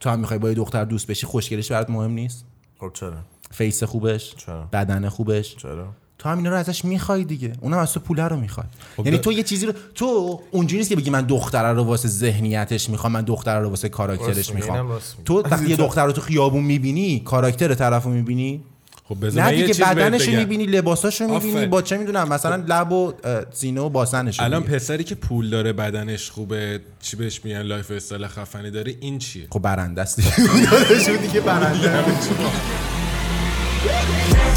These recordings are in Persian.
تو هم می‌خوای با یه دختر دوست بشی خوشگلش برات مهم نیست؟ خب چرا؟ فیس خوبش؟ چرا؟ بدن خوبش؟ چرا؟ تو هم اینا رو ازش می‌خوای دیگه. اونم از تو پوله رو می‌خواد. خب یعنی تو یه چیزی رو تو اونجوری نیست که بگی من دختره رو واسه ذهنیتش می‌خوام من دختره رو واسه کاراکترش می‌خوام. تو وقتی یه دختر رو تو خیابون می‌بینی کاراکتر طرفو می‌بینی؟ خب نه دیگه چیز بهت بدنش رو بگم. می‌بینی لباساشو می‌بینی. با چه می‌دونم مثلا لب و سینه و باسنش الان پسری که پول داره بدنش خوبه چی بهش میگن lifestyle خفنی داره این چیه؟ خب برنده است. دیگه برنده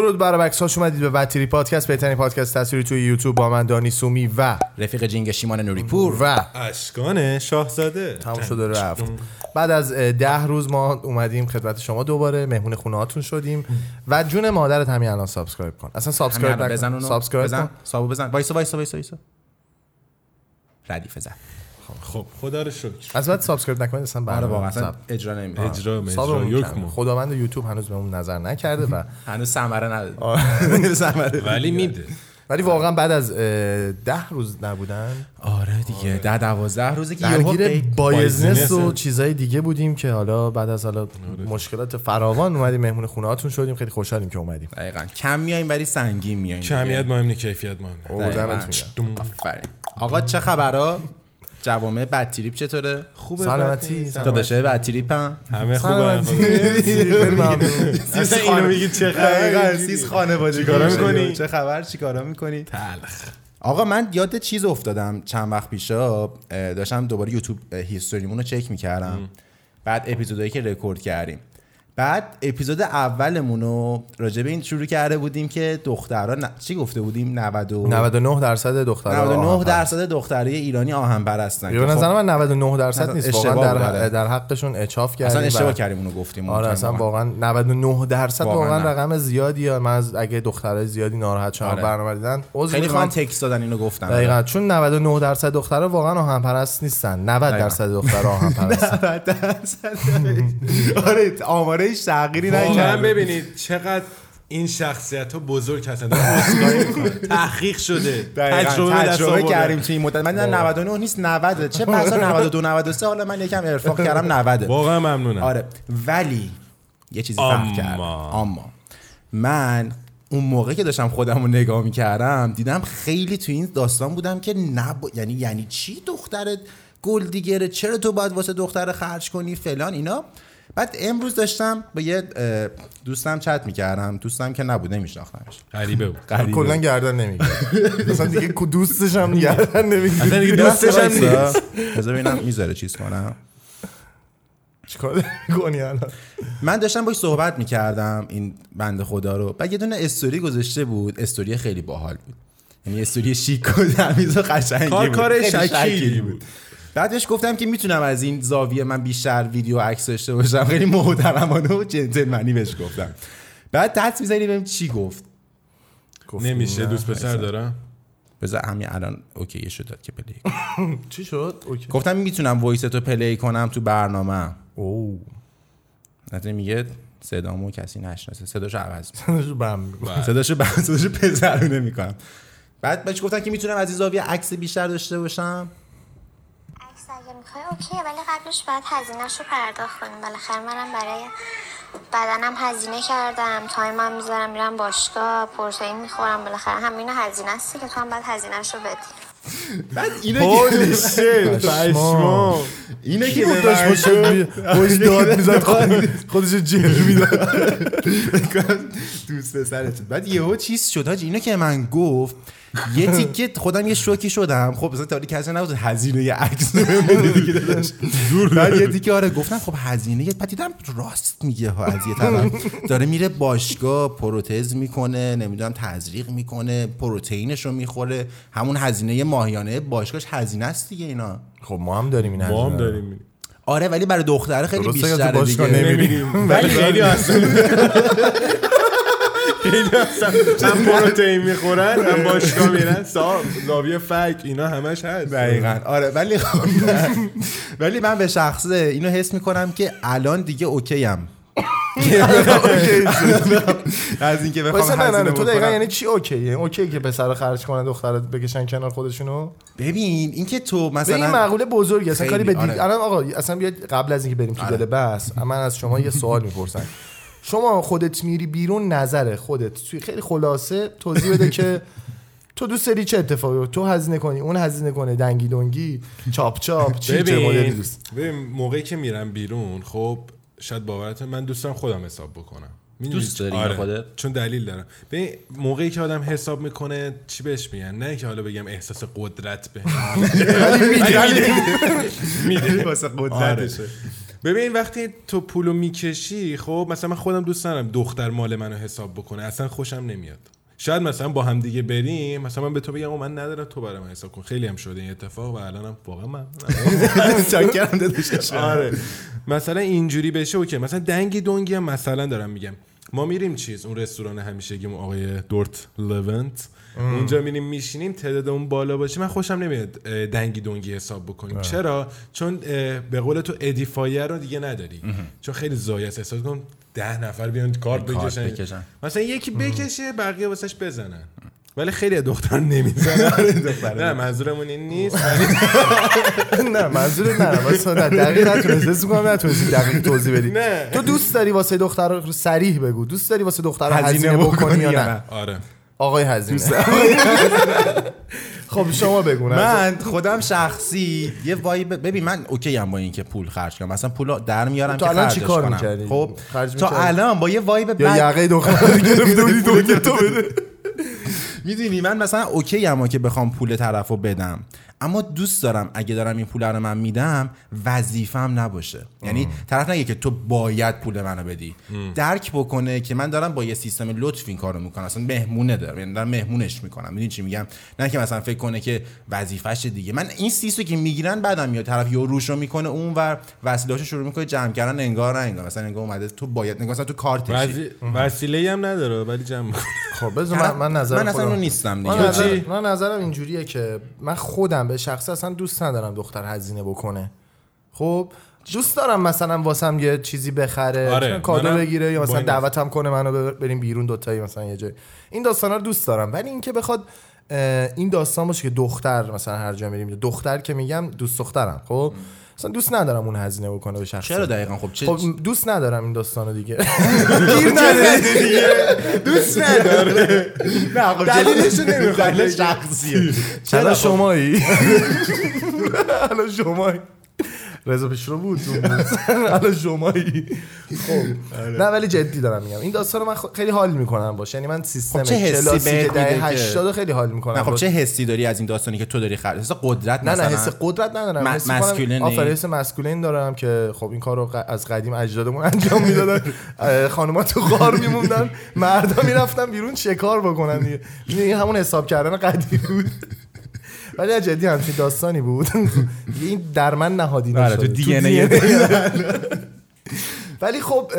درود بر بکس خوش اومدید به BADTRIP پادکست بهترین پادکست تصویری توی یوتیوب با من دانی سومی و رفیق جینگ شیمان نوریپور. و اشکان شاهزاده. تموم شده رفت. بعد از ده روز ما اومدیم خدمت شما دوباره مهمون خونه هاتون شدیم و جون مادرت همین الان subscribe کن. اصلا subscribe بزن نکن subscribe بزن. sub و بزن. وایسا وایسا وایسا ردیف زد خب خدا رو شکر. از بعد subscribe نکنید اصلا آره برنامه واقعا sub- اجرا نمیده اجرا اجرا. خداوند یوتیوب هنوز بهمون نظر نکرده و هنوز ثمره نداد ثمره ولی میده. ولی واقعا بعد از ده روز نبودن؟ آره دیگه. ده دوازده روزه که یهو درگیر business و. چیزای دیگه بودیم که حالا بعد از حالا مشکلات فراوان اومدیم مهمون خونه هاتون شدیم. خیلی خوشحالیم که اومدیم. دقیقا. کم میایم ولی سنگین میایم کمیت مهم نیست کیفیت. آفرین. آقا چه خبرها؟ جوامع BADTRIP چطوره؟ خوبه سلامتی داداشه BADTRIP هم همه خوبه ممنون. اصلا اینو میگی چه خبره سیز خانواده چیکارا می‌کنی؟ چه خبر؟ چیکارا می‌کنی؟ تلخ. آقا من یاد چیز افتادم چند وقت پیشا داشتم دوباره یوتیوب history مون رو چک می‌کردم. بعد اپیزودهایی که رکورد کردیم. بعد اپیزود اولمون رو راجع به این شروع کرده بودیم که دخترها ن... چی گفته بودیم؟ 90 و... 99 درصد دخترها 99 درصد دخترای ایرانی آهن پرستن به نظر خب من 99 درصد نیست. واقعا در, آره. در حقشون اجحاف کردیم اصلا و- اشتباه کردیم اونو گفتیم. آره اصلا واقعا. 99 درصد واقعاً. رقم زیادیه. من از اگه دخترای زیادی ناراحت شدن آره. برنامه دیدن خیلی. خواهم تکست دادن اینو گفتن. دقیقاً. چون 99 درصد دخترها واقعا آهن پرست نیستن. 90 دقیقاً. درصد دخترها آهن پرست آره آمارش تغییری نکرد ببینید چقدر این شخصیت ها بزرگ هستن. تحقیق شده. تجربه, تجربه. کردیم توی این مدت. من دیدم 99 نیست 90 چه بسا 92 93 حالا من یکم ارفاق کردم 90 واقعا ممنونم. آره. ولی یه چیزی. فهم کردم اما من اون موقع که داشتم خودم رو نگاه می‌کردم دیدم خیلی تو این داستان بودم که نب... یعنی یعنی چی دخترت گل دیگره؟ چرا تو باید واسه دختر خرج کنی؟ فلان اینا. بعد امروز داشتم با یه دوستم چت می‌کردم. دوستم که نبود نمیشناختمش. غریبه بود. کلا گردن نمی‌گیره مثلا دیگه کو- دوستش هم گردن نمی‌گیره دیگه دوستش هم نیست. بذار ببینم می‌ذاره چیز کنم. چیکار کنی الان؟ من داشتم باش صحبت می‌کردم این بنده خدا رو. بعد یه دونه استوری گذاشته بود. استوری خیلی باحال بود. یعنی استوری شیک و تمیز و قشنگی کار بود. کار شکیلی بود. بعد بهش گفتم که می‌تونم از این زاویه من بیشتر ویدیو عکس داشته باشم. خیلی محترمانه و جنتلمنی بهش گفتم. بعد حدس می‌زنی ببین چی گفت. نمیشه. دوست پسر دارم. بذار همین الان OK شد داد که پلی. چی شد؟ OK. گفتم می‌تونم voice تو play کنم تو برنامه. او نظر میگه صدامو کسی نشناسه. صداشو عوض می‌کنم. بم. صداشو بند صداشو پسرونه می‌کنم بعد بهش گفتن که می‌تونم از این زاویه عکس بیشتر داشته باشم. می‌خوای OK ولی قبلش باید هزینهش رو پرداخت کنیم. بالاخره منم برای بدنم هزینه کردم time م می‌ذارم میرم باشگاه پروتئین می‌خورم. بالاخره همین هزینه است که تو هم باید هزینهش رو بدی. بعد اینو که داشت باش داد می‌زد خودش جر می‌داد. دوست پسرت. بعد یهو چیز شد اینو که من گفت یه تیکه خودم یه شوکی شدم. خب مثلا تاریخ کسی نبود. هزینه یه عکس داداش بعد یه تیکه آره گفتم خب هزینه بعد دیدم راست میگه ها از یه طرف. داره میره باشگاه پروتز می‌کنه نمی‌دونم تزریق می‌کنه پروتئینش رو می‌خوره. همون هزینه ماهیانه باشگاهش هزینه است دیگه اینا. خب ما هم داریم این ما هم. داریم. آره ولی برای دختره خیلی بیشتره دیگه. نمی‌ریم. ولی خیلی هستن هم پروتئین می‌خورن هم باشگاه میرن. صاحب زاویه فک اینا همش هست. دقیقا. آره ولی خب ولی من به شخصه اینو حس می‌کنم که الان دیگه اوکی ام از اینکه بخوام نه نه هزینه نه تو دقیقا. یعنی چی اوکیه؟ اوکی که پسر رو خرج کنن دختر بکشن کنار خودشونو؟ ببین اینکه تو به این مثلا مقوله بزرگی اصلا کاری به آره. الان آقا اصلا بیاد قبل از اینکه بریم تو آره. دل بس من از شما یه سوال می‌پرسم. شما خودت میری بیرون نظر خودت توی خیلی خلاصه توضیح بده که تو دوست داری چه اتفاقی تو هزینه کنی اون هزینه کنه دنگی دنگی چاپ چاپ چی ببین دوست ببین موقعی که میرم بیرون خب شاید باورت من دوست دارم خودم حساب بکنم؟ دوست داری آره. خودت؟ چون دلیل دارم ببین موقعی که آدم حساب می‌کنه چی بهش میگن نه که حالا بگم احساس قدرت به میده واسه آره. قدرتشه ببین وقتی تو پولو می‌کشی خب مثلا من خودم دوست دارم دختر مال منو حساب بکنه. اصلا خوشم نمیاد. شاید مثلا با هم دیگه بریم مثلا من به تو بگم من ندارم تو برای من حساب کن. خیلی هم شده این اتفاق و الانم واقعا من چاکرم آره. مثلا اینجوری بشه اوکی. مثلا دنگی دونگی هم مثلا دارم میگم. ما میریم چیز اون رستوران همیشگی آقای دورت لونت. اونجا میریم میشینیم تعداد اون بالا باشه. من خوشم نمیاد اه، دنگی دونگی حساب بکنیم. چرا؟ چون اه، به قول تو ادیفایر رو دیگه نداری. چون خیلی زایه است. احساس کن ده نفر بیان کارت کارت بکشن. بکشن. مثلا یکی بکشه بقیه واسش بزنن. ولی خیلی دختر نمی‌زنن نه منظورمون این نیست. نه منظور نه واسه نه دقیق نتونستی حس می‌کنم نتونستی دقیق توضیح بدی. تو دوست داری واسه دختر رو صریح بگو. دوست داری واسه دختر رو هزینه هزینه بکنی یا نه؟ آره. آقای هزینه. خب شما بگو. من خودم شخصی یه وایب ببین من اوکی ام با اینکه پول خرج کنم. مثلا پول در میارم تو که الان خرجش چی کار کنم. می‌کردی؟ خب تا؟ الان با یه وایب یا یقه دختر گرفته بودی تو بده. می‌دونی من مثلا اوکی اما که بخوام پول طرف رو بدم. اما دوست دارم اگه دارم این پول رو من میدم وظیفم نباشه. یعنی طرف نگه که تو باید پول منو بدی. درک بکنه که من دارم با یه سیستم لطف این کارو می‌کنم. اصلا مهمونه دارم. یعنی دارم مهمونش می‌کنم. می‌دونی چی میگم؟ نه که مثلا فکر کنه که وظیفش دیگه. من این سیستو که می‌گیرن بعدم میاد. طرف یه روش رو می‌کنه اون و وسیله‌اشو شروع می‌کنه جمع کردن انگار نه انگار. مثلا انگار اومده تو باید مثلا تو کارتشی وزی... وسیله هم نداره ولی جمع. خب بذار من, من نظر من اصلا نیستم دیگه؟ من نظرم اینجوریه که من خودم به شخص اصلا دوست ندارم دختر هزینه بکنه. خب دوست دارم مثلا واسم یه چیزی بخره آره، کادو بگیره یا مثلا دعوتم کنه منو بریم بیرون دوتایی مثلا یه جای. این داستانا رو دوست دارم ولی اینکه بخواد این داستان باشه که دختر مثلا هر جا میریم دختر که میگم دوست دخترم خب؟ مثلا دوست ندارم اون هزینه بکنه به شخص چرا دقیقا؟ خب چه خب دوست ندارم این داستانو دیگه. گیر نداره دوست نداره نه خب دلیلشو نمی‌خواد. شخصیه. الان شمایی؟ الان شمایی. رضا پیشرو بود. الان شمایی خب. نه ولی جدی دارم میگم. این داستان رو من خیلی حال می‌کنم باشه. یعنی من سیستم خب چه حسی دهه میده که- 80 رو خیلی حال می‌کنم نه خب چه حسی داری از این داستانی که تو داری خرج حس قدرت نه نه حس قدرت ندارم. حس می‌کنم- مسکولینی؟ آفرین حس masculine دارم که خب این کار رو ق- از قدیم اجدادمون انجام می‌دادن. خانوما تو غار میموندن. مردا می‌رفتن بیرون شکار بکنن؟ دیگه این همون حساب کردن قدیم بود. ولی جدی همچین داستانی بود. این در من نهادینه بله، شده تو DNA ولی خب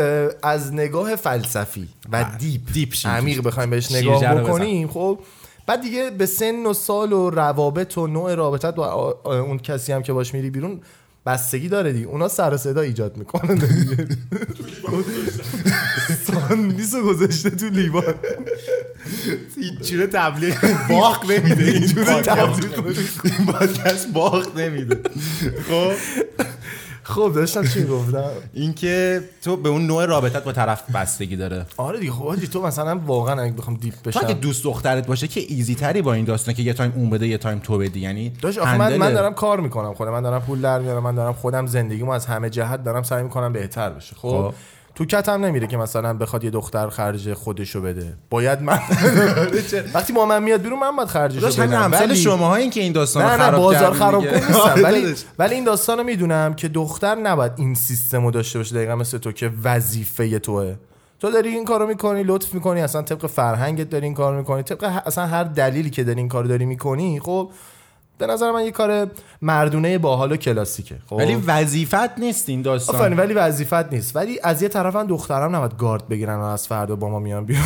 از نگاه فلسفی و deep. deep شیم. عمیق بخوایم بهش نگاه. بکنیم. خب بعد دیگه به سن و سال و روابط و نوع رابطت آ- اون کسی هم که باش میری بیرون بستگی داره دیگه. اونا سر و صدا ایجاد می‌کنن ساندیس رو گذاشته تو لیوان. هیچ تبلیغ باخ نمیده. اینجوری تبلیغ این پادکست باخ نمیده. خب؟ خب داشتم چی گفتم اینکه تو به اون نوع رابطت با طرف بستگی داره. آره دیگه خب تو مثلا واقعا اگه بخوام deep تو اگه بشم دوست دخترت باشه که easy تری با این داستانه که یه time اون بده یه time تو بدی یعنی داشت آخه من, من. دارم کار می‌کنم خودم. من دارم پول در میارم من دارم خودم زندگیمو از همه جهت دارم سعی می‌کنم بهتر بشه. خب؟ خب. تو کتم نمیره که مثلا بخواد یه دختر خرج خودشو بده. باید من وقتی با من میاد بیرون من باید خرجشو بدم. همسال شما این که این داستان نه نه بازار خراب نیستم. ولی. ولی این داستان رو می‌دونم که دختر نباید این سیستم رو داشته باشه دقیقا مثل تو که وظیفه توه. تو داری این کارو می‌کنی لطف می‌کنی اصلا طبق فرهنگت داری این کارو می‌کنی طبق اصلا هر دلیلی که داری این کارو داری می‌کنی خب به نظر من یه کار مردونه باحال و کلاسیکه. خب؟ ولی وظیفت نیست این داستان. آفرین ولی وظیفت نیست. ولی از یه طرف هم دخترم نباید گارد بگیرن و از فردا با ما میان بیان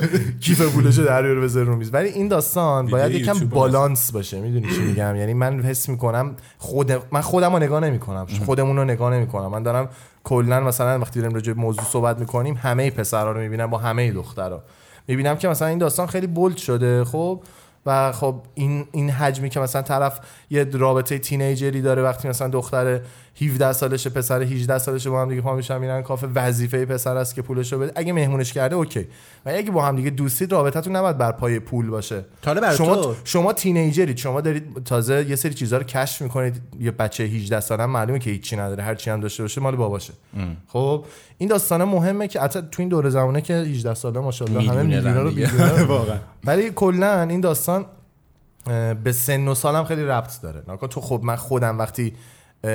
کیف پولشو در بیاره بذاره رو میز. ولی این داستان باید یکم بالانس باشه. می‌دونی چی میگم؟ یعنی من حس می‌کنم خود من خودم رو نگاه نمی‌کنم. خودمون رو نگاه نمی‌کنم. من دارم کلا مثلا وقتی داریم راجع موضوع صحبت می‌کنیم همه پسرا رو می‌بینم با همه دخترها می‌بینم که مثلا این داستان خیلی بولد شده. خب؟ و خب این این حجمی که مثلا طرف یه رابطه تینیجری داره وقتی مثلا دختر 17 سالشه پسر 18 سالشه با هم دیگه پا میشن میرن کافه. وظیفه پسر است که پولشو بده. اگه مهمونش کرده اوکی. و اگه با هم دیگه دوستید رابطتون نباید بر پای پول باشه. برای شما تو- شما تینیجرید. شما دارید تازه یه سری چیزها رو کشف می‌کنید. یه بچه 18 ساله معلومه که هیچی نداره. هر چی هم داشته باشه مال باباشه. خب این داستانه مهمه که حتی تو این دور زمانه که 18 ساله ماشاءالله همه میلیونا رو واقعا. ولی کلا این داستان به سن و سالم خیلی ربط داره. تو خب من خودم وقتی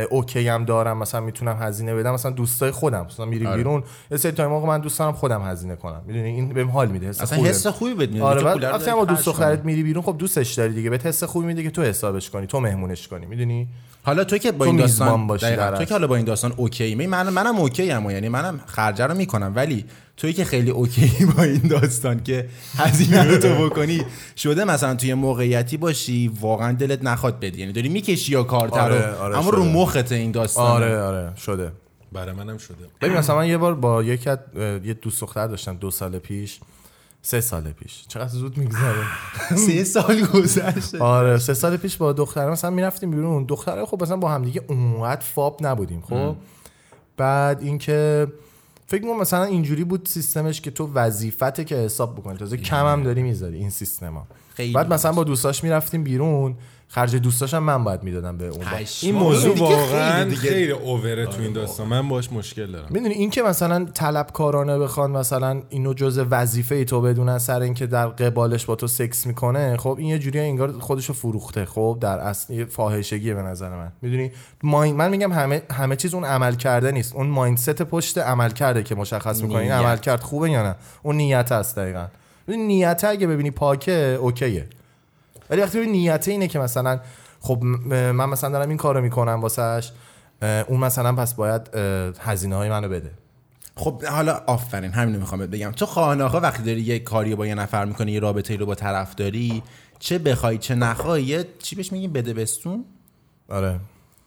OK هم دارم مثلا می‌تونم هزینه بدم. مثلا دوستای خودم مثلا میریم آره. بیرون یه سری time من دوست دارم خودم هزینه کنم. می‌دونی؟ این بهم حال میده حس اصلا خوبه. حس خوبی بهت میده. آره وقتی با دوست. دخترت میری بیرون خب دوستش داری دیگه. بهت حس خوبی میده که تو حسابش کنی تو مهمونش کنی. می‌دونی؟ حالا تو که با این داستان باشی تو. که حالا با این داستان OK می من منم OK ام یعنی منم خرجه رو می‌کنم. ولی توی که خیلی OK با این داستان که هزینه رو تو بکنی شده مثلا توی موقعیتی باشی واقعا دلت نخواد بدی. یعنی داری می‌کشی یا کارتر آره، رو. آره، اما رو. مخت این داستان آره آره شده. برای منم شده. ببین مثلا من یه بار با یک یه دوست دختر داشتم دو سال پیش. سه سال پیش. چقدر زود میگذره. سه سال گذشته. آره سه سال پیش با دختر مثلا می‌رفتیم بیرون. دختره خب مثلا با همدیگه اونقدر فاب نبودیم خب؟ بعد اینکه فکر می‌کنم مثلا اینجوری بود سیستمش که تو وظیفته که حساب بکنی. تازه کم هم داری می‌ذاری این سیستما. بعد مثلا با دوستاش می‌رفتیم بیرون. خرج دوستاش هم من باید می‌دادم به اون. این موضوع دیگه واقعا خیلی خیلی. اووره تو این داستان من باش مشکل دارم می‌دونی این که مثلا طلبکارانه بخوان مثلا اینو جز وظیفه ای تو بدونن سر اینکه در قبالش با تو سکس می‌کنه خب این یه جوری انگار خودشو فروخته خب در اصل یه فاحشگیه به نظر من می‌دونی. من میگم همه همه چیز اون عمل کرده نیست اون مایندست پشت عمل کرده که مشخص می‌کنه این. عمل کرد خوبه یا نه اون نیت هست دقیقا نیت اگه ببینی پاکه اوکیه ولی وقتی ببین نیت اینه که مثلا خب من مثلا دارم این کارو می‌کنم واسش اون مثلا پس باید هزینه های منو بده. خب حالا آفرین همین می‌خوام بگم. تو خانه وقتی داری یه کاری با یه نفر می‌کنی یه رابطه ای رو با طرف داری چه بخوای چه نخوای چی بهش میگیم بده بستون؟ آره.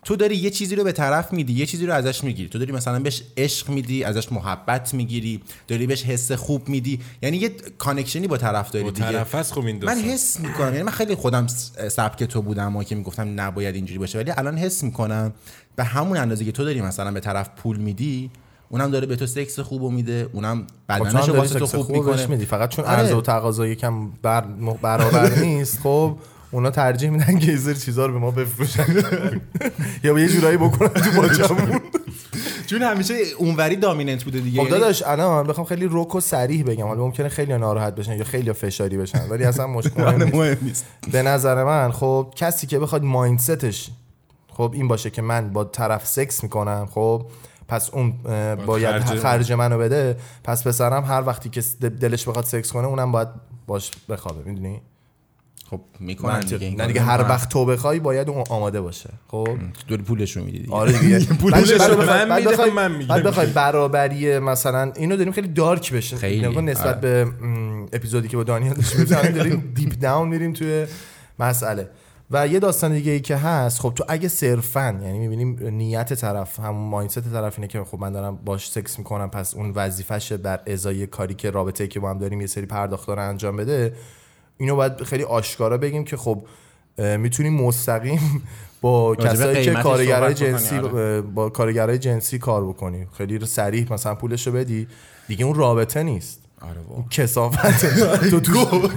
تو داری یه چیزی رو به طرف میدی یه چیزی رو ازش می‌گیری. تو داری مثلا بهش عشق میدی ازش محبت می‌گیری داری بهش حس خوب میدی. یعنی یه connection ی با طرف داری با دیگه. طرف هست خب این من حس می‌کنم. یعنی من خیلی خودم سبک تو بودم و که می‌گفتم نباید اینجوری باشه. ولی الان حس می‌کنم به همون اندازه که تو داری مثلا به طرف پول میدی اونم داره به تو سکس خوبو میده اونم خب داری واسه تو خوب خوب می‌کنه. میدی. فقط چون آره. عرضه و تقاضا یکم بر... برابر نیست خب. اونا ترجیح میدن که سری چیزا رو به ما بفروشن. یا به یه جورایی بکنن تو باجمون. چون همیشه اونوری دامیننت بوده دیگه. خب داداش الان بخوام خیلی رک و صریح بگم. حالا ممکنه خیلی ناراحت بشن یا خیلی فشاری بشن ولی اصلا مشکل مهم نیست. مهم نیست. به نظر من خب کسی که بخواد مایندستش خب این باشه که من با طرف سکس می‌کنم خب پس اون باید خرج- خرج منو بده پس پسرم هر وقتی که دلش بخواد سکس کنه اونم باید باش بخوابه می‌دونی؟ خب می‌کنن دیگه. نه دیگه هر. وقت تو بخوای باید اون آماده باشه. خب؟ داری پولش رو میدی دیگه. آره دیگه. پولش رو من میدم، من میگم. بعد بخوای برابری مثلا اینو داریم خیلی dark بشه. خیلی، نسبت آره. به اپیزودی که با دانیال داشتیم داریم deep down میریم توی مسئله. و یه داستان دیگه ای که هست خب تو اگه صرفا یعنی می‌بینیم نیت طرف همون mindset طرف اینه که خب من دارم باش سکس می‌کنم پس اون وظیفشه بر ازای کاری که رابطه که با هم داریم یه سری پرداخت رو انجام بده اینو باید خیلی آشکارا بگیم که خب می‌تونیم مستقیم با کسایی که کارگرای جنسی. اه، با کارگرای جنسی کار بکنی خیلی سریع مثلا پولشو بدی. دیگه اون رابطه نیست. آره. کسافت. تو تو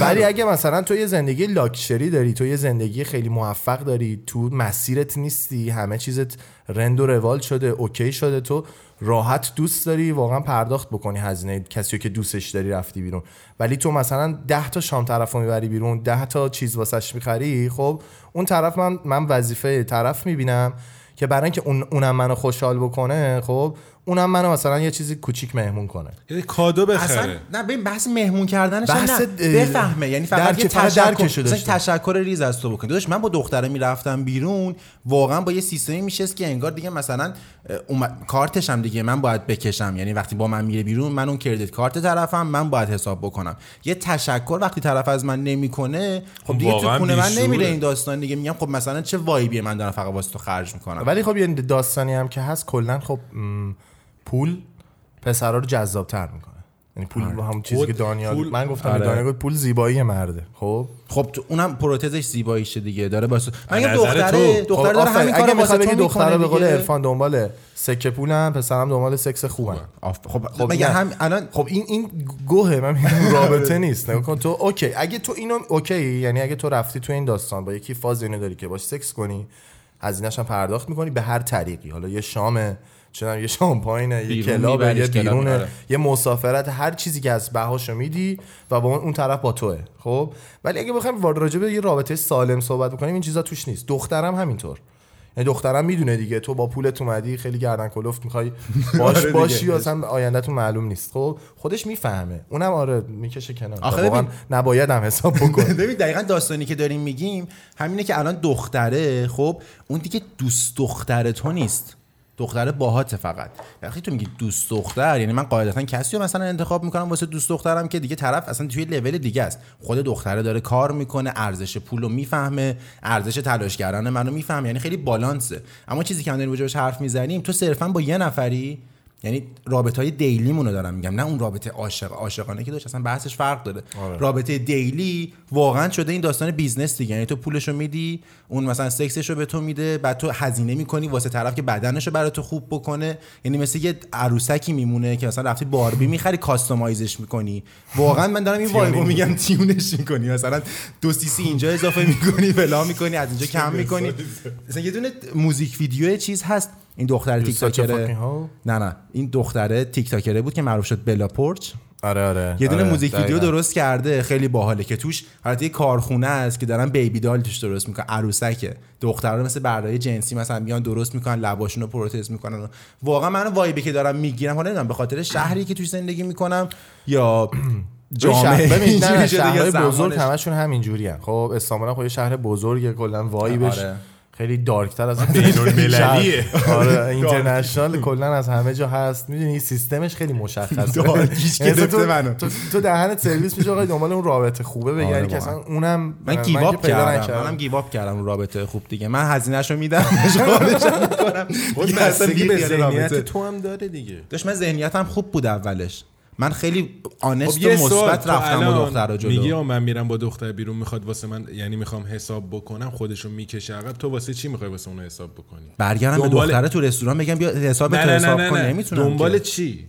ولی اگه مثلا تو یه زندگی لاکچری داری تو یه زندگی خیلی موفق داری تو مسیرت نیستی همه چیزت رند و روال شده اوکی شده تو راحت دوست داری واقعا پرداخت بکنی هزینه کسی که دوستش داری رفتی بیرون. ولی تو مثلا ده تا شام طرف رو می‌بری بیرون ده تا چیز واسش می‌خری خب اون طرف من من وظیفه طرف می‌بینم که برای اینکه اون اونم منو خوشحال بکنه خب اونم منو مثلا یه چیزی کوچیک مهمون کنه. یه کادو اصلا بخره نه ببین بحث مهمون کردنش بحث نه. بفهمه. یعنی فقط درک- یه تشکر مثلا. تشکر ریز از تو بکنی. داداش من با دختره می‌رفتم بیرون واقعا با یه سیستمی میشست که انگار دیگه مثلا اه، اومد- کارتش هم دیگه من باید بکشم. یعنی وقتی با من میره بیرون من اون کردیت کارت طرفم من باید حساب بکنم. یه تشکر وقتی طرف از من نمی‌کنه خب دیگه تو خونه من. نمیره این داستان دیگه. میگم خب مثلا چه وایبیه من دارم فقط واسه تو خرج می‌کنم؟ ولی خب یه داستانی هم که هست کلا خب م، پول پسرا رو جذاب تر می‌کنه. یعنی پول همون چیزی که دانیال پول- من گفتم آره. دانیال گفت پول زیبایی مرده. خب؟ خب تو اونم پروتزش زیباییشه دیگه داره واسه من میگم دختره تو. دختره خب داره. همین اگه کارو واسه بگی تو دختره به قول. عرفان دنبال سکه پولن پسرم دنبال سکس خوبن. آف- خب خب مگه. هم الان خب این این گوهه من میگم رابطه نیست. نگاه کن تو. OK. اگه تو اینو OK. یعنی اگه تو رفتی تو این داستان با یکی فاز اینو داری که باش سکس کنی هزینه‌ش هم پرداخت می‌کنی به هر طریقی. حالا یه شام چنان یه شامپاینه یه بیرون club یه club، بیرونه آره. یه مسافرت هر چیزی که از بهاشو میدی و با اون, اون طرف با توه خب؟ ولی اگه بخوایم وارد راجع به یه رابطه سالم صحبت بکنیم این چیزا توش نیست. دخترم همینطور. یعنی دخترم می‌دونه دیگه تو با پولت اومدی خیلی گردن کلفت می‌خوای باش آره. باشی و اصلا آیندهتون معلوم نیست خب؟ خودش می‌فهمه. اونم آره می‌کشه کنار. آخه ببین- نباید هم حساب بکن ببین دقیقا داستانی که داریم میگیم همینه که الان دختره خب؟ اون دیگه دوست دختر تو نیست. دختره باهات فقط. وقتی تو میگی دوست دختر یعنی من قاعدتا کسی رو مثلا انتخاب می‌کنم واسه دوست دخترم که دیگه طرف اصلا توی لول دیگه است. خود دختره داره کار می‌کنه ارزش پول رو می‌فهمه ارزش تلاش کردن منو می‌فهمه یعنی خیلی بالانسه. اما چیزی که ما داریم حرف می‌زنیم تو صرفا با یه نفری یعنی رابطه های دیلیمونو دارم میگم نه اون رابطه عاشق عاشقانه که داشت اصلا بحثش فرق داره. رابطه daily واقعا شده این داستان business دیگه. یعنی تو پولشو میدی اون مثلا سکسشو به تو میده بعد تو هزینه می‌کنی واسه طرف که بدنشو برای تو خوب بکنه. یعنی مثل یه عروسکی میمونه که مثلا رفتی باربی می‌خری customize ش می‌کنی. واقعا من دارم این vibe و میگم tune ش می‌کنی. مثلا دو سیسی اینجا اضافه می‌کنی فلا می‌کنی از اینجا کم می‌کنی. مثلا یه دونه music video چیز هست. این دختر fucking hoe. نه نه این دختره TikToker ه بود که معروف شد Bella Poarch آره آره یه دونه آره، موزیک ویدیو. درست کرده خیلی باحاله که توش حالت یه کارخونه است که دارن بیبی دال توش درست می‌کنن عروسکه دخترها مثل برای جنسی مثلا میان درست می‌کنن لباشون رو پروتز می‌کنن واقعا من وایبی که دارم می‌گیرم حالا نمی‌دونم به خاطر شهری که توش زندگی می‌کنم یا شهر- جامعه ببین شهرهای یا بزرگ. همشون همینجوری هن. خب استانبول هم خب یه شهر بزرگه کلا وایبش آره. خیلی دارکتر از بین‌المللیه. آره اینترنشنال کلا از همه جا هست. می‌دونی سیستمش خیلی مشخصه. دارکیش یعنی تو- منو. تو دهنت سرویس میشه آقا دنبال اون رابطه خوبه بگردی که اصلا. اونم من گیواب کردم. منم گیواب کردم رو رابطه خوب دیگه. من هزینهشو میدم. می‌کنم. خود اصلا به ذهنیت رابطه. تو هم داره دیگه. داشت من ذهنیتم خوب بود اولش. من خیلی خب آنست یه و مثبت رفتم با دختر جلو. میگی من میرم با دختر بیرون می‌خواد واسه من یعنی می‌خوام حساب بکنم خودشو می‌کشه عقب تو واسه چی می‌خوای واسه اون حساب بکنی؟ برگردم به دنبال- دختره تو رستوران بگم بیا حساب تو حساب کن. نمی‌تونم دنبال که. چی؟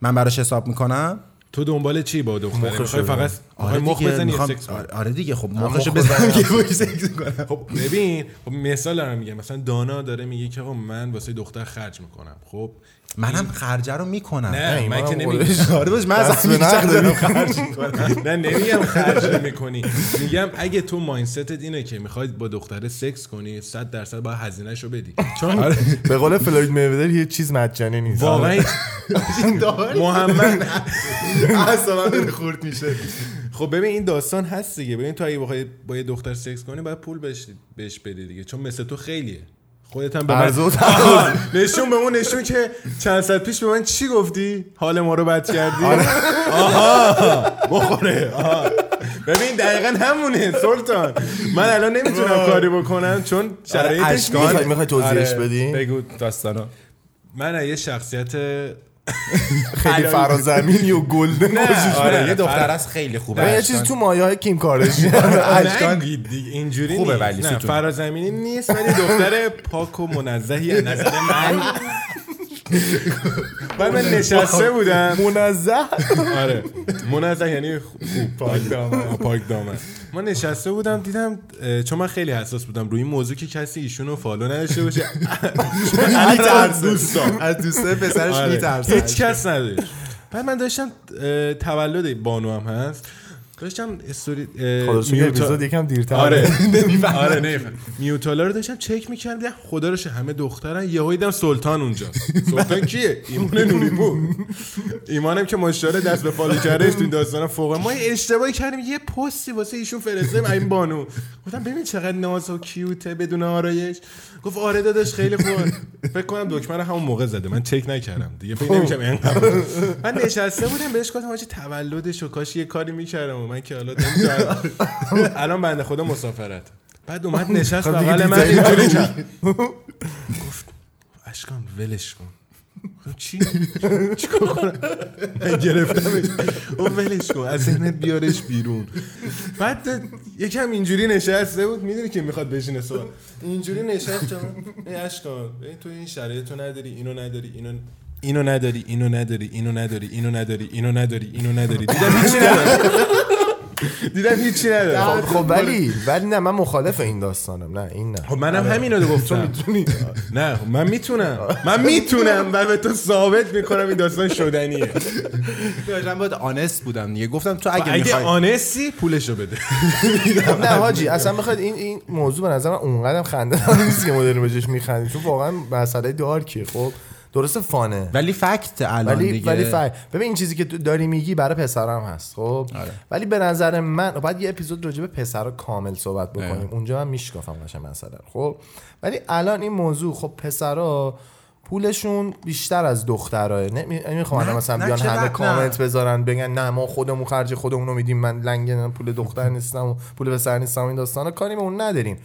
من براش حساب می‌کنم؟ تو دنبال چی با دختره؟ مخشو می‌خوای. فقط می‌خوای مخ بزنی میخوام- سکس آره- آره دیگه خب مخ مخشو بزنم. که باش سکس کنم خب ببین خب مثال دارم میگم. مثلا دانا داره میگه که آقا من واسه دختر خرج می‌کنم. خب منم خرجه رو می‌کنم. نه این من که نمیگم. آره باش من از. خرج نه نمیگم خرج نمی‌کنی میگم اگه تو مایندستت اینه که می‌خوای با دختر سکس کنی 100 درصد باید هزینهشو بدی. چون به قول فلوید میوذر یه چیز مجانی نیست. واقعا هیچ- محمد اصلا داره خورد میشه. خب ببین این داستان هست دیگه. ببین تو اگه بخوای با یه دختر سکس کنی باید پول بهش بدی دیگه. چون مثل تو خیلیه. خودت هم به من نشون به اون نشون که چند ساعت پیش به من چی گفتی؟ حال ما رو بد کردی؟ آها. بخوره. آها. ببین دقیقا همونه سلطان. من الان نمی‌تونم کاری بکنم چون شرایطش اشکال. نیست. می‌خوای توضیحش آره، بدی؟ بگو داستانا. من یه شخصیت خیلی فرازمینی و گلدن نه، آره یه دختر از خیلی خوبه یه چیزی تو مایه های کیم کارداشیان نه دیگه اینجوری خوبه نیست. ولی. فرازمینی نیست ولی دختر پاک و منزهی از نظر من. بعد من نشسته بودم. منزه؟ آره منزه یعنی خوب. پاک دامن. پاک دامن. ما نشسته بودم دیدم چون من خیلی حساس بودم روی این موضوع که کسی ایشونو فالو نداشته باشه. میترسه دوستان. از دوستای پسرش آره. میترسه. هیچ کس نداشت. بعد من داشتم تولد بانو هم هست. داشتم استوری اپیزود یکم دیرتر آره. آره نمیفهم میوتالا رو داشتم چک می‌کردم خدا رو همه دخترن. یهو دیدم سلطان اونجا. سلطان کیه؟ ایمان نوریپور. ایمانم که مشتاق دست به فالو کردش تو داستان فوق. ما اشتباهی کردیم یه پستی واسه ایشون فرستادیم. این بانو. گفتم ببین چقدر ناز و کیوته بدون آرایش. گفت آره داداش خیلی خوبه فکر کنم دکمه رو همون موقع زده. من چک نکردم دیگه. فکر نمی‌کنم اینقدر. من نشسته بودم بهش گفتم حاجی تولدش و کاش یه کاری می‌کردم. من که حالا. الان بنده خدا مسافرت بعد اومد نشست خب بغل من اینجوری. کرد گفت اشکان ولش کن چی؟ چیکار کنم؟ من گرفتمش او ولش کن از ذهنت بیارش بیرون بعد یکم اینجوری نشسته بود می‌دونی که می‌خواد بشینه صحبت اینجوری نشست ای اشکان تو این شرایط رو نداری اینو نداری اینو اینو نداری اینو نداری اینو نداری اینو نداری اینو نداری اینو نداری دیدم هیچی نداری دیدم هیچی نداری خب خب ولی ولی نه من مخالف این داشتم نه این نه. خب منم همین رو گفتم. نه خب من می‌تونم. من می‌تونم و به تو ثابت می‌کنم این داستان شدنیه. داشتم باید آنست بودم دیگه. گفتم تو اگه اگه آنستی پولشو بده. خب نه حاجی اصلا بخواد این این موضوع به نظر من اونقدر خنده نیست که داریم بهش میخندیم چون واقعا مسئله دارکیه خب. درسته فانه ولی فکت الان ولی دیگه ولی فای ببین این چیزی که داری میگی برای پسرم هست خب آره. ولی به نظر من باید یه اپیزود راجع به پسرا کامل صحبت بکنیم اه. اونجا من میشکافم قشنگ مثلا خب ولی الان این موضوع خب پسرا پولشون بیشتر از دختراه نمی‌خوام الان مثلا بیان؟ همه. کامنت بذارن بگن نه ما خودمون خرج خودمون رو میدیم من لنگ پول دختر نیستم و پول پسر نیستم این داستانا کاری به اون نداریم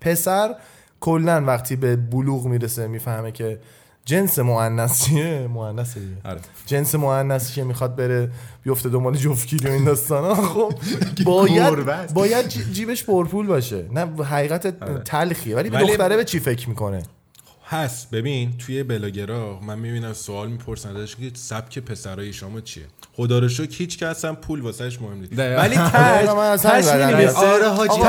پسر کلا وقتی به بلوغ می‌رسه می‌فهمه که جنس مؤنث چیه مؤنث دیگه آره. جنس مؤنثی که می‌خواد بره بیفته دنبال جفتگیری و این داستانا خب باید. باید جی- جیبش پرپول باشه نه حقیقت تلخیه ولی به ولی- دختره به چی فکر می‌کنه هست ببین توی بلاگرا من می‌بینم سوال می‌پرسن ازش که سبک پسرای شما چیه خدا رو شکر هیچ کس هم پول واسهش مهم نیست. ولی آره، می‌نویسه. میاد. آره حاجی.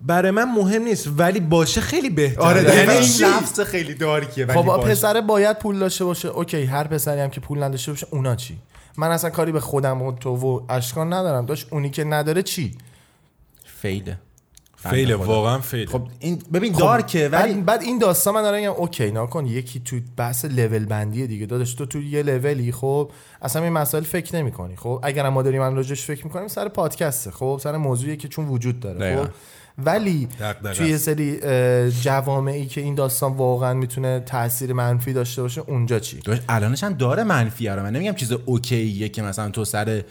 برای من مهم نیست ولی باشه خیلی بهتره. آره یعنی یعنی؟ لفظ خیلی دارکیه ولی خب. پسره باید پول داشته باشه. اوکی هر پسری هم که پول نداشته باشه اونا چی؟ من اصلا کاری به خودم و تو و اشکان ندارم. داشت اونی که نداره چی؟ فیله. فیله. واقعا فیله. خب این ببین خب، دارکه ولی بعد, بعد این داستان من دارم میگم اوکی نکن یکی تو بحث لول بندیه دیگه. داداش تو تو یه لولی خب اصلا این مسائل فکر نمی کنی خب؟ اگر ما داریم من راجش فکر می‌کنیم سر پادکسته خب؟ سر موضوعی که چون وجود داره. خب؟ ولی دغدغه توی. سری جوامعی که این داستان واقعا می‌تونه تاثیر منفی داشته باشه اونجا چی؟ الانش هم داره منفی رو. من نمیگم چیز اوکیه که مثلا تو سر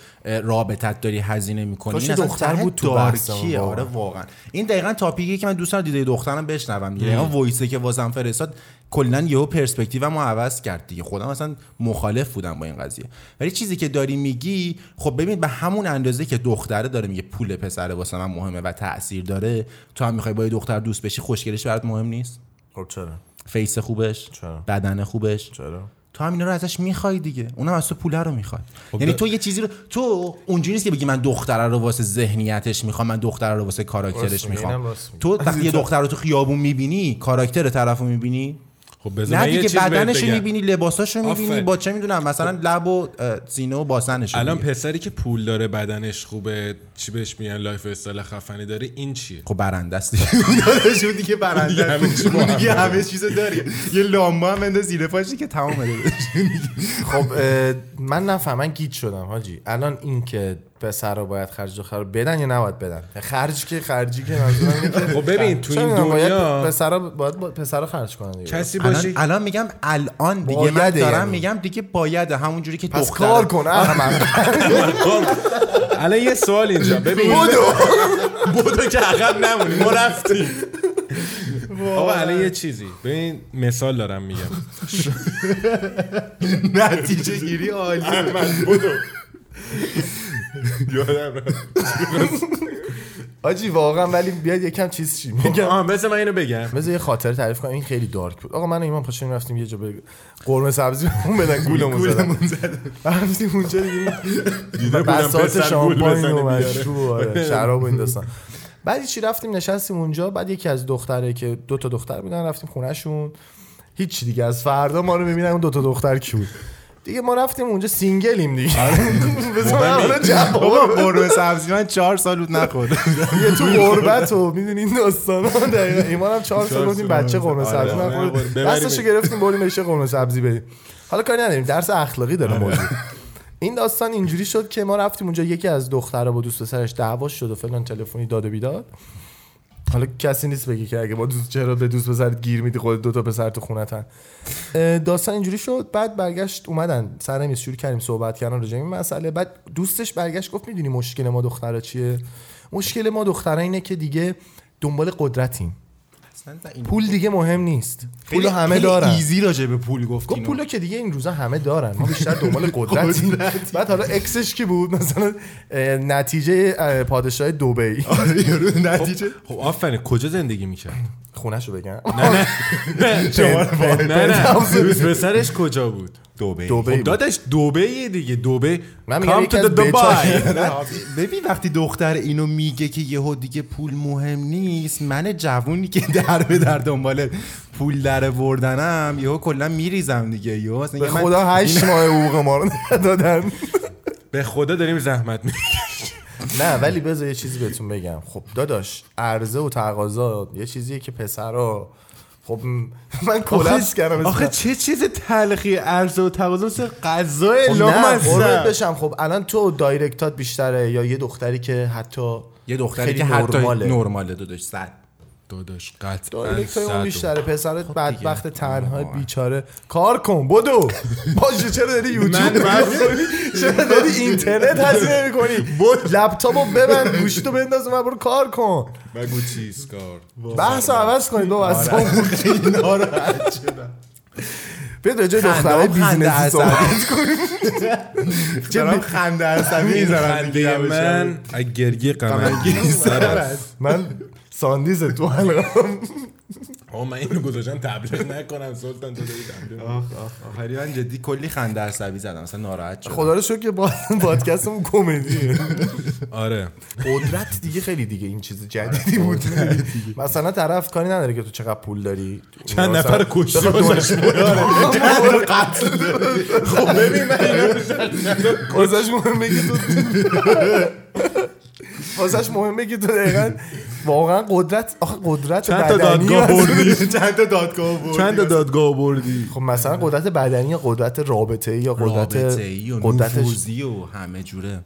رابطت داری هزینه می‌کنی. این دختر بود تو dark یه. آره واقعا. این دقیقا topic ی که من دوست دارم دیده دخترم بشنوم. دقیقا voice ه که واسم فرستاد کلا یهو پرسپکتیوم رو عوض کرد دیگه. خودم اصلا مخالف بودم با این قضیه. ولی چیزی که داری میگی خب ببین به همون اندازه که دختره داره میگه پول پسره واسه من مهمه و تاثیر داره تو هم می‌خوای با یه دختر دوست بشی خوشگلش برات مهم نیست؟ خب چرا؟ face خوبش؟ چرا؟ بدن خوبش؟ چرا؟ تو هم اینا رو ازش می‌خوای دیگه. اونم از تو پوله رو می‌خواد. خب یعنی ده- تو یه چیزی رو تو اونجوری نیست که بگی من دختره رو واسه ذهنیتش می‌خوام من دختره رو واسه کاراکترش می‌خوام. تو وقتی یه دختر رو تو خیابون می‌بینی کاراکتر طرفو می‌بینی؟ خب نه دیگه بدنش رو. می‌بینی لباساش رو می‌بینی. با چه می‌دونم مثلا لب و سینه و باسنش الان می‌بینی. پسری که پول داره بدنش خوبه چی بهش میگن lifestyle خفنی داره این چیه؟ خب برنده است دیگه. دیگه برنده دیگه همه چیزو داری یه لامبا هم بنده زیر پاشی که تمام خب من نفهم من گیج شدم حاجی. الان این که پسر رو باید خرج دختر رو بدن یا نباید بدن؟ خرج که خرجی که منظورم اینه که خب ببین تو این دنیا پسر رو باید با- پسر رو خرج کنن کسی باشی الان میگم الان دیگه. من دارم یعنی. میگم دیگه باید. همون که پس دختر کار کن الان یه سوال اینجا. ببین بودو. که عقب نمونی. ما رفتیم. آقا الان یه چیزی. ببین مثال دارم میگم. نتیجه گیری عالی من بودو. یادم. حاجی واقعا ولی بیاد یکم چیز چی؟ میگم. آها بذار من اینو بگم. بذار یه خاطره تعریف کنم. این خیلی دارک بود. آقا من و ایمان پاشیم رفتیم یه جا به قرمه سبزی اون بدن گولمون زدن. رفتیم اونجا بودم بساط شامپاین و. مشروب آره، شراب و این داستان. بعد چی رفتیم؟ نشستیم اونجا. بعد یکی از دختره که دو تا دختر بودن رفتیم خونهشون. هیچ دیگه. از فردا ما رو می‌بینن اون دو تا دختر کی بود. دیگه ما رفتیم اونجا سینگلیم دیگه. آره. بابا قرمه سبزی من چهار سال بود نخورده یه تو غربت و می‌دونی این داستان ایمان هم چهار سال بودیم بچه قرمه آره، سبزی آره. نخورد. دستشو گرفتیم بریم بهش قرمه سبزی بریم حالا کاری نداریم. درس اخلاقی داره موضوع. این داستان اینجوری شد که ما رفتیم اونجا یکی از دخترها با دوست پسرش دعوا شد و فلان تلفنی داد و بیداد. حالا کسی نیست بگی که اگه با دوست چرا به دوست پسرت گیر میدی خود دو تا پسر تو خونتن. داستان اینجوری شد بعد برگشت اومدن. سر میز شروع کردیم صحبت کردن راجع این مسئله. بعد دوستش برگشت گفت می‌دونی مشکل ما دخترا چیه؟ مشکل ما دخترا اینه که دیگه دنبال قدرتیم. پول دیگه مهم نیست. پول رو همه دارن. ایزی راجع به پول گفت گفت پولو که دیگه این روزا همه دارن. ما بیشتر دنبال قدرتیم. بعد حالا اکسش کی بود؟ مثلا نتیجه اه، پادشاه دبی. نتیجه. خب آفرین کجا زندگی می‌کرد؟ خونهشو بگم. نه نه. دوست پسرش کجا بود؟ دوبه دبی خب. دادش دوبه دیگه. دوبه من میگم Dubai. بچه‌ها- ببین وقتی دختر اینو میگه که یهو دیگه پول مهم نیست من جوونی که در به در دنبال پول در بردنم یهو کلا میریزم دیگه. یهو اصلا به خدا هشت ماه حقوق ما رو ندادن. به خدا داریم زحمت می نه ولی بذار یه چیزی بهتون بگم. خب داداش عرضه و تقاضا یه چیزیه که پسرا خب من کلاپس کردم آخه چه چیز تلخی عرضه و تقاضا غذا خب قربونت بشم. خب الان تو دایرکتات بیشتره یا یه دختری که حتی یه دختری که حتی نرماله. نرماله داداش صد. داداش قطعا اون بیشتره. پسرت بدبخت تنها بیچاره. کار کن بدو. باشه چرا داری یوتیوب؟ چرا داری اینترنت هزینه می‌کنی لپتاپو ببند گوشتو بنداز و برو کار کن. بگو چیز کار. بحث رو عوض کنید دو از بیاد راجع به دخترهای خنده بیزینسی عصبی. صحبت کنیم. دارم خنده عصبی می‌ذارم خنده من از گرگی غمگین سر من ساندیز تو حلقم آقا من اینو گذاشتم تبلیغ نکنم سلطان تو داری تبلیغ آخ آخ آخری من جدی کلی خنده عصبی زدم مثلا ناراحت شدم. خدا رو شکر که پادکستمون کمدیه آره. قدرت دیگه خیلی دیگه این چیز جدیدی بود. مثلا طرف کاری نداره که تو چقدر پول داری. چند نفر کشتی بخواد واسش خب ببین من واسش مهمه که تو واسش مهمه که تو دقیقا واقعا قدرت آخه قدرت چند تا بدنی دادگاه. بردی؟ چند تا دادگاه بود چند تا دادگاه بردی؟ خب مثلا قدرت بدنی یا قدرت رابطه یا قدرت قدرت و همه جوره.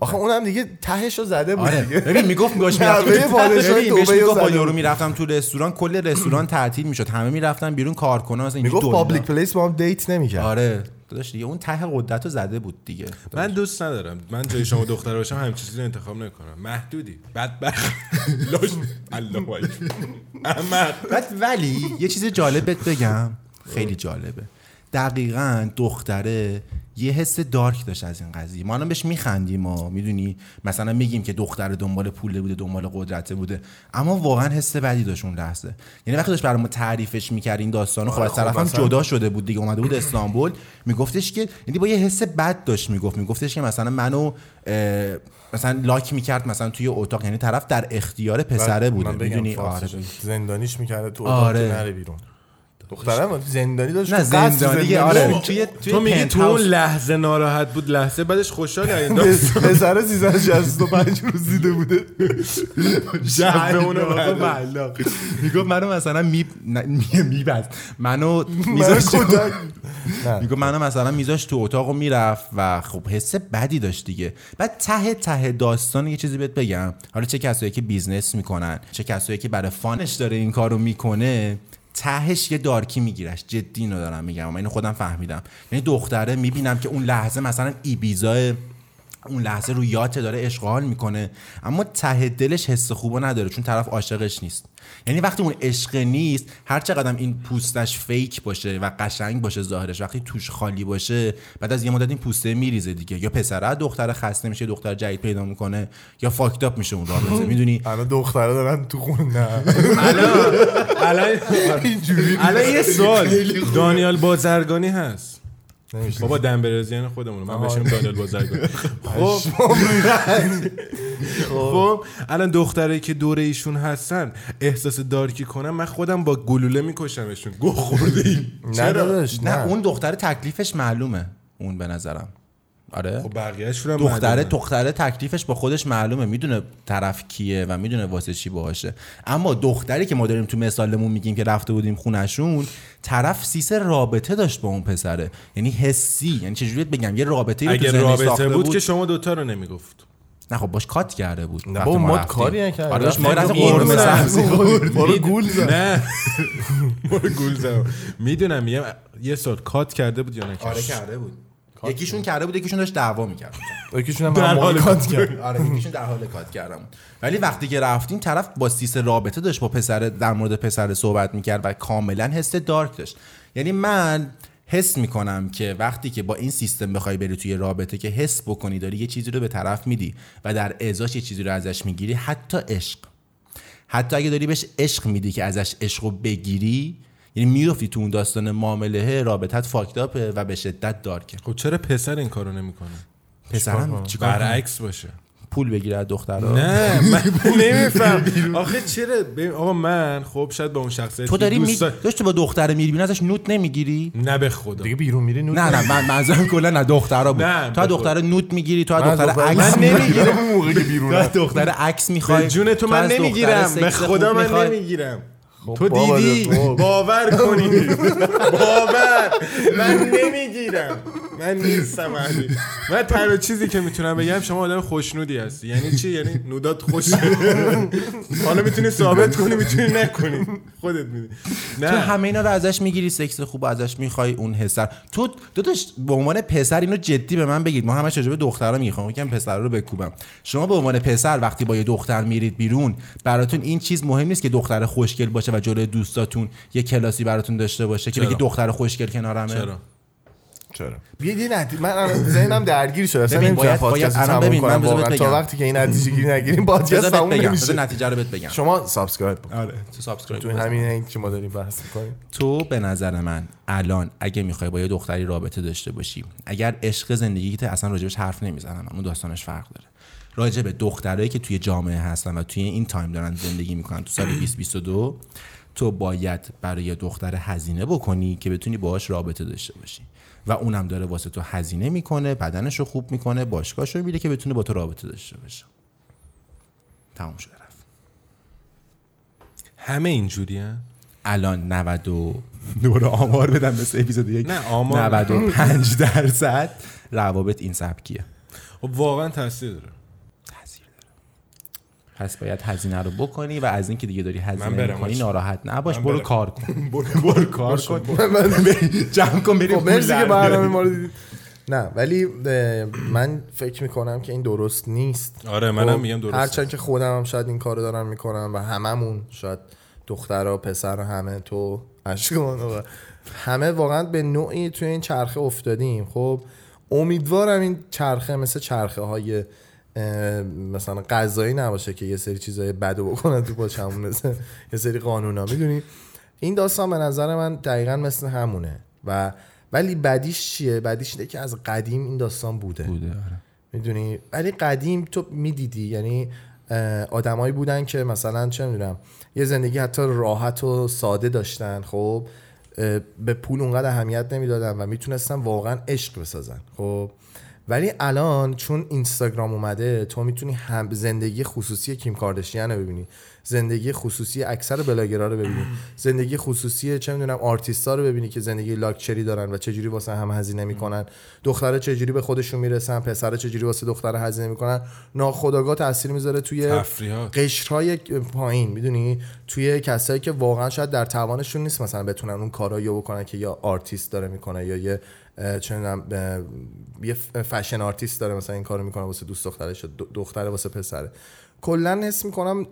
آخه اونم دیگه تهش رو زده بود آره. دیگه. ببین می‌گفت میگاش می‌رفتم با یارو. می‌رفتم تو رستوران کل رستوران تعطیل می‌شد. همه می‌رفتن بیرون کارکنان مثلا می‌گفت. پابلیک پلیس با هم دیت نمی‌کرد. آره. داداش دیگه. اون ته قدرت رو زده بود دیگه. من دوست ندارم. من جای شما دختر باشم همین چیزی رو انتخاب نکنم. محدودی. بدبخت لاش الله بعد ولی یه چیز جالب بگم. خیلی جالبه. دقیقا دختره یه حس دارک داشت از این قضیه. ما الان بهش میخندیم ما می‌دونی؟ مثلا میگیم که دختر دنبال پول بوده دنبال قدرت بوده. اما واقعا حس بدی داشت اون لحظه. یعنی وقتی داشت برای ما تعریفش می‌کرد این داستانو خب از خب طرفم جدا شده بود دیگه اومده بود استانبول. میگفتش که یعنی با یه حس بد داشت می‌گفت. میگفتش که مثلا منو مثلا لاک می‌کرد مثلا توی اتاق. یعنی طرف در اختیار پسره بوده. می‌دونی. آره. زندانیش می‌کرده تو اتاق آره. نره بیرون. دخترم زندانی داشت نه زندانی آره بود. توی توی تو میگی تو اون. لحظه ناراحت بود لحظه بعدش خوشحال این پسر 365 روز دیده بوده شب بعد. ملاق. می‌گفت منو مثلا می میبست منو من میذاشت می‌گفت منو مثلا میذاشت تو اتاق و می‌رفت و خب حس بدی داشت دیگه بعد ته ته داستان یه چیزی بهت بگم حالا چه کسایی که business می‌کنن چه کسایی که برای fun ش داره این کارو می‌کنه تهش یه dark ی میگیرش. جدی اینو دارم میگم. من اینو خودم فهمیدم. یعنی دختره می‌بینم که اون لحظه مثلا ایبیزا اون لحظه رو yacht داره عشق و حال می‌کنه. اما ته دلش حس خوبو نداره چون طرف عاشقش نیست. یعنی وقتی اون عشق نیست هر چقدر این پوستش فیک باشه و قشنگ باشه ظاهرش وقتی توش خالی باشه بعد از یه مدت این پوسته میریزه دیگه. یا پسره دختر خسته میشه دختر جدید پیدا می‌کنه یا فاکتاپ میشه اون رابطه. می‌دونی؟ الان دخترها دارن تو خون نه الان الان یه سوال. دانیال بازرگانی هست. بابا دنبرزیان خودمون من بشیم دانیال بازرگانی خب. خب. الان دخترایی که دور ایشون هستن احساس دارکی کنن من خودم با گلوله میکشمشون. گو خورده ای. نه. نه اون دختر تکلیفش معلومه. اون به نظرم. آره. خب بقیه‌اش رو دختره. دختره تکلیفش با خودش معلومه. می‌دونه طرف کیه و می‌دونه واسه چی باشه. اما دختری که ما داریم تو مثالمون میگیم که رفته بودیم خونشون طرف سیس رابطه داشت با اون پسره. یعنی حسی. یعنی چجوری بگم؟ یه رابطه رو تو اگه رابطه ساخته بود, که شما دوتا رو نمی‌گفت. نه خب باش کات کرده بود. نه بابا ما. کاری نکردیم. آره داشت ما تو قرمه سبزی رو گول زد. نه. برو گول می‌دونم میگم یه سال کات کرده بود یا نکرد؟ آره کرده بود. یکیشون کرده بود یکیشون داشت دعوا می‌کرد. یکیشون هم در حال کات کرد. آره یکیشون در حال کات کردم ولی وقتی که رفتیم طرف با سیس رابطه داشت با پسر در مورد پسر صحبت می‌کرد و کاملا حس دارک داشت. یعنی من حس می‌کنم که وقتی که با این سیستم بخوای بری توی رابطه که حس بکنی داری یه چیزی رو به طرف میدی و در ازاش یه چیزی رو ازش می‌گیری حتی عشق. حتی اگه داری بهش عشق میدی که ازش عشق رو بگیری یعنی می‌رفتی تو اون داستان معامله رابطت فاکتاپه و به شدت دارکه خب چرا پسر این کارو نمی‌کنه؟ پسرم چیکار؟ برعکس باشه. پول بگیره از دخترها. نه من نمیفهم. آخه چرا؟ آقا من خب شاید با اون شخصیت تو داری می... داشت تو با دختر میری ازش نوت نمی‌گیری؟ نه به خدا. دیگه بیرون میری نور نه نه من منظورم کلا نه دخترا بود. نه، تو از به دختر نوت می‌گیری تو از من از دختر دختر- عکس من نمی‌گیرم اون موقع که بیرون تو از دختر عکس می‌خوای. جون تو من نمی‌گیرم. به خدا من. نمی‌گیرم. تو خب بابا دیدی؟ تو- باور کنی. باور. من نمی‌گیرم. من نیستم علی. من تنها چیزی که می‌تونم بگم شما آدم خوشنودی هستی. یعنی چی؟ یعنی نودات خوشه حالا می‌تونی ثابت کنی می‌تونی نکنی. خودت می‌دونی. تو همه اینا رو ازش می‌گیری سکس خوب ازش می‌خوای اون حسر. تو داداش به عنوان پسر اینو جدی به من بگید. ما همش راجع به دخترا می‌خوام. یکم پسر رو بکوبم. شما به عنوان پسر وقتی با یه دختر میرید بیرون براتون این چیز مهم نیست که دختر خوشگل باشه و جلوی دوستاتون یه کلاسی براتون داشته باشه که؟ بگی دختر خوشگل کنارمه؟ چرا؟ چرا؟ بیا یه نتیجه من الان ذهنم درگیر شده. اصلا نمی‌تونم باید- پادکست باید- الان تموم ببین، من کنم واقعا تا. وقتی که این نتیجه گیری نگیریم پادکست تموم بگم نمیشه. بذار نتیجه رو بهت بگم. شما subscribe کن آره تو subscribe تو همین این که ما داریم بحث می‌کنیم. تو به نظر من الان اگه می‌خوای با یه دختری رابطه داشته باشی اگر عشق زندگیت اصلا راجبش حرف نمی‌زنم اون داستانش فرق داره. راجع به دخترایی که توی جامعه هستن و توی این time دارن زندگی می‌کنن تو سال 2022 تو باید برای یه دختر هزینه بکنی که بتونی باهاش رابطه داشته باشی. و اونم داره واسه تو هزینه می‌کنه بدنش رو خوب می‌کنه باشگاهش رو میره که بتونه با تو رابطه داشته باشه. تموم شده رفت. همه اینجوری الان 90 و دوباره آمار بدم مثل اپیزود یک. نه، آمار- 95 درصد روابط این سبکیه. خب واقعا تاثیر داره. پس باید هزینه رو بکنی و از اینکه دیگه داری من هزینه می‌کنی. ناراحت نباش برو. کار کن برو, کار کن جمع کن بریم خب مرسی که برنامه. ما رو دیدید نه ولی من فکر می‌کنم که این درست نیست آره منم خب، میگم درسته. هرچند که خودم هم شاید این کارو دارم می‌کنم و هممون شاید دخترها پسر همه تو اشکان و همه واقعا به نوعی توی این چرخه افتادیم خب امیدوارم این چرخه مثل چرخه های مثلا غذایی نباشه که یه سری چیزای بدو بکنن تو پاچمون. مثل یه سری قانونا می‌دونی؟ این داستان به نظر من دقیقا مثل همونه. و ولی بدیش چیه؟ بدیش اینه که از قدیم این داستان بوده. بوده آره. می‌دونی؟ ولی قدیم تو می‌دیدی. یعنی آدمایی بودن که مثلا چه می‌دونم یه زندگی حتی راحت و ساده داشتن. خب به پول اونقدر اهمیت نمی‌دادن و می‌تونستن واقعا عشق بسازن. خب ولی الان چون اینستاگرام اومده تو می‌تونی هم زندگی خصوصی کیم کارداشیان رو ببینی. زندگی خصوصی اکثر بلاگرها رو ببینی. زندگی خصوصی چه می‌دونم آرتیستا رو ببینی که زندگی لاکچری دارن و چجوری واسه هم هزینه می‌کنن. دختره چجوری به خودشون می‌رسن پسر چجوری واسه دختره هزینه می‌کنن. ناخودآگاه تاثیر می‌ذاره توی تفریحات. قشرهای پایین می‌دونی؟ توی کسایی که واقعا شاید در توانشون نیست مثلا بتونن اون کارایی رو بکنن که یه آرتیست داره می‌کنه یا یه اه، یه fashion artist داره مثلا این کارو می‌کنه واسه دوست دخترش دختره واسه پسره. کلا حس می‌کنم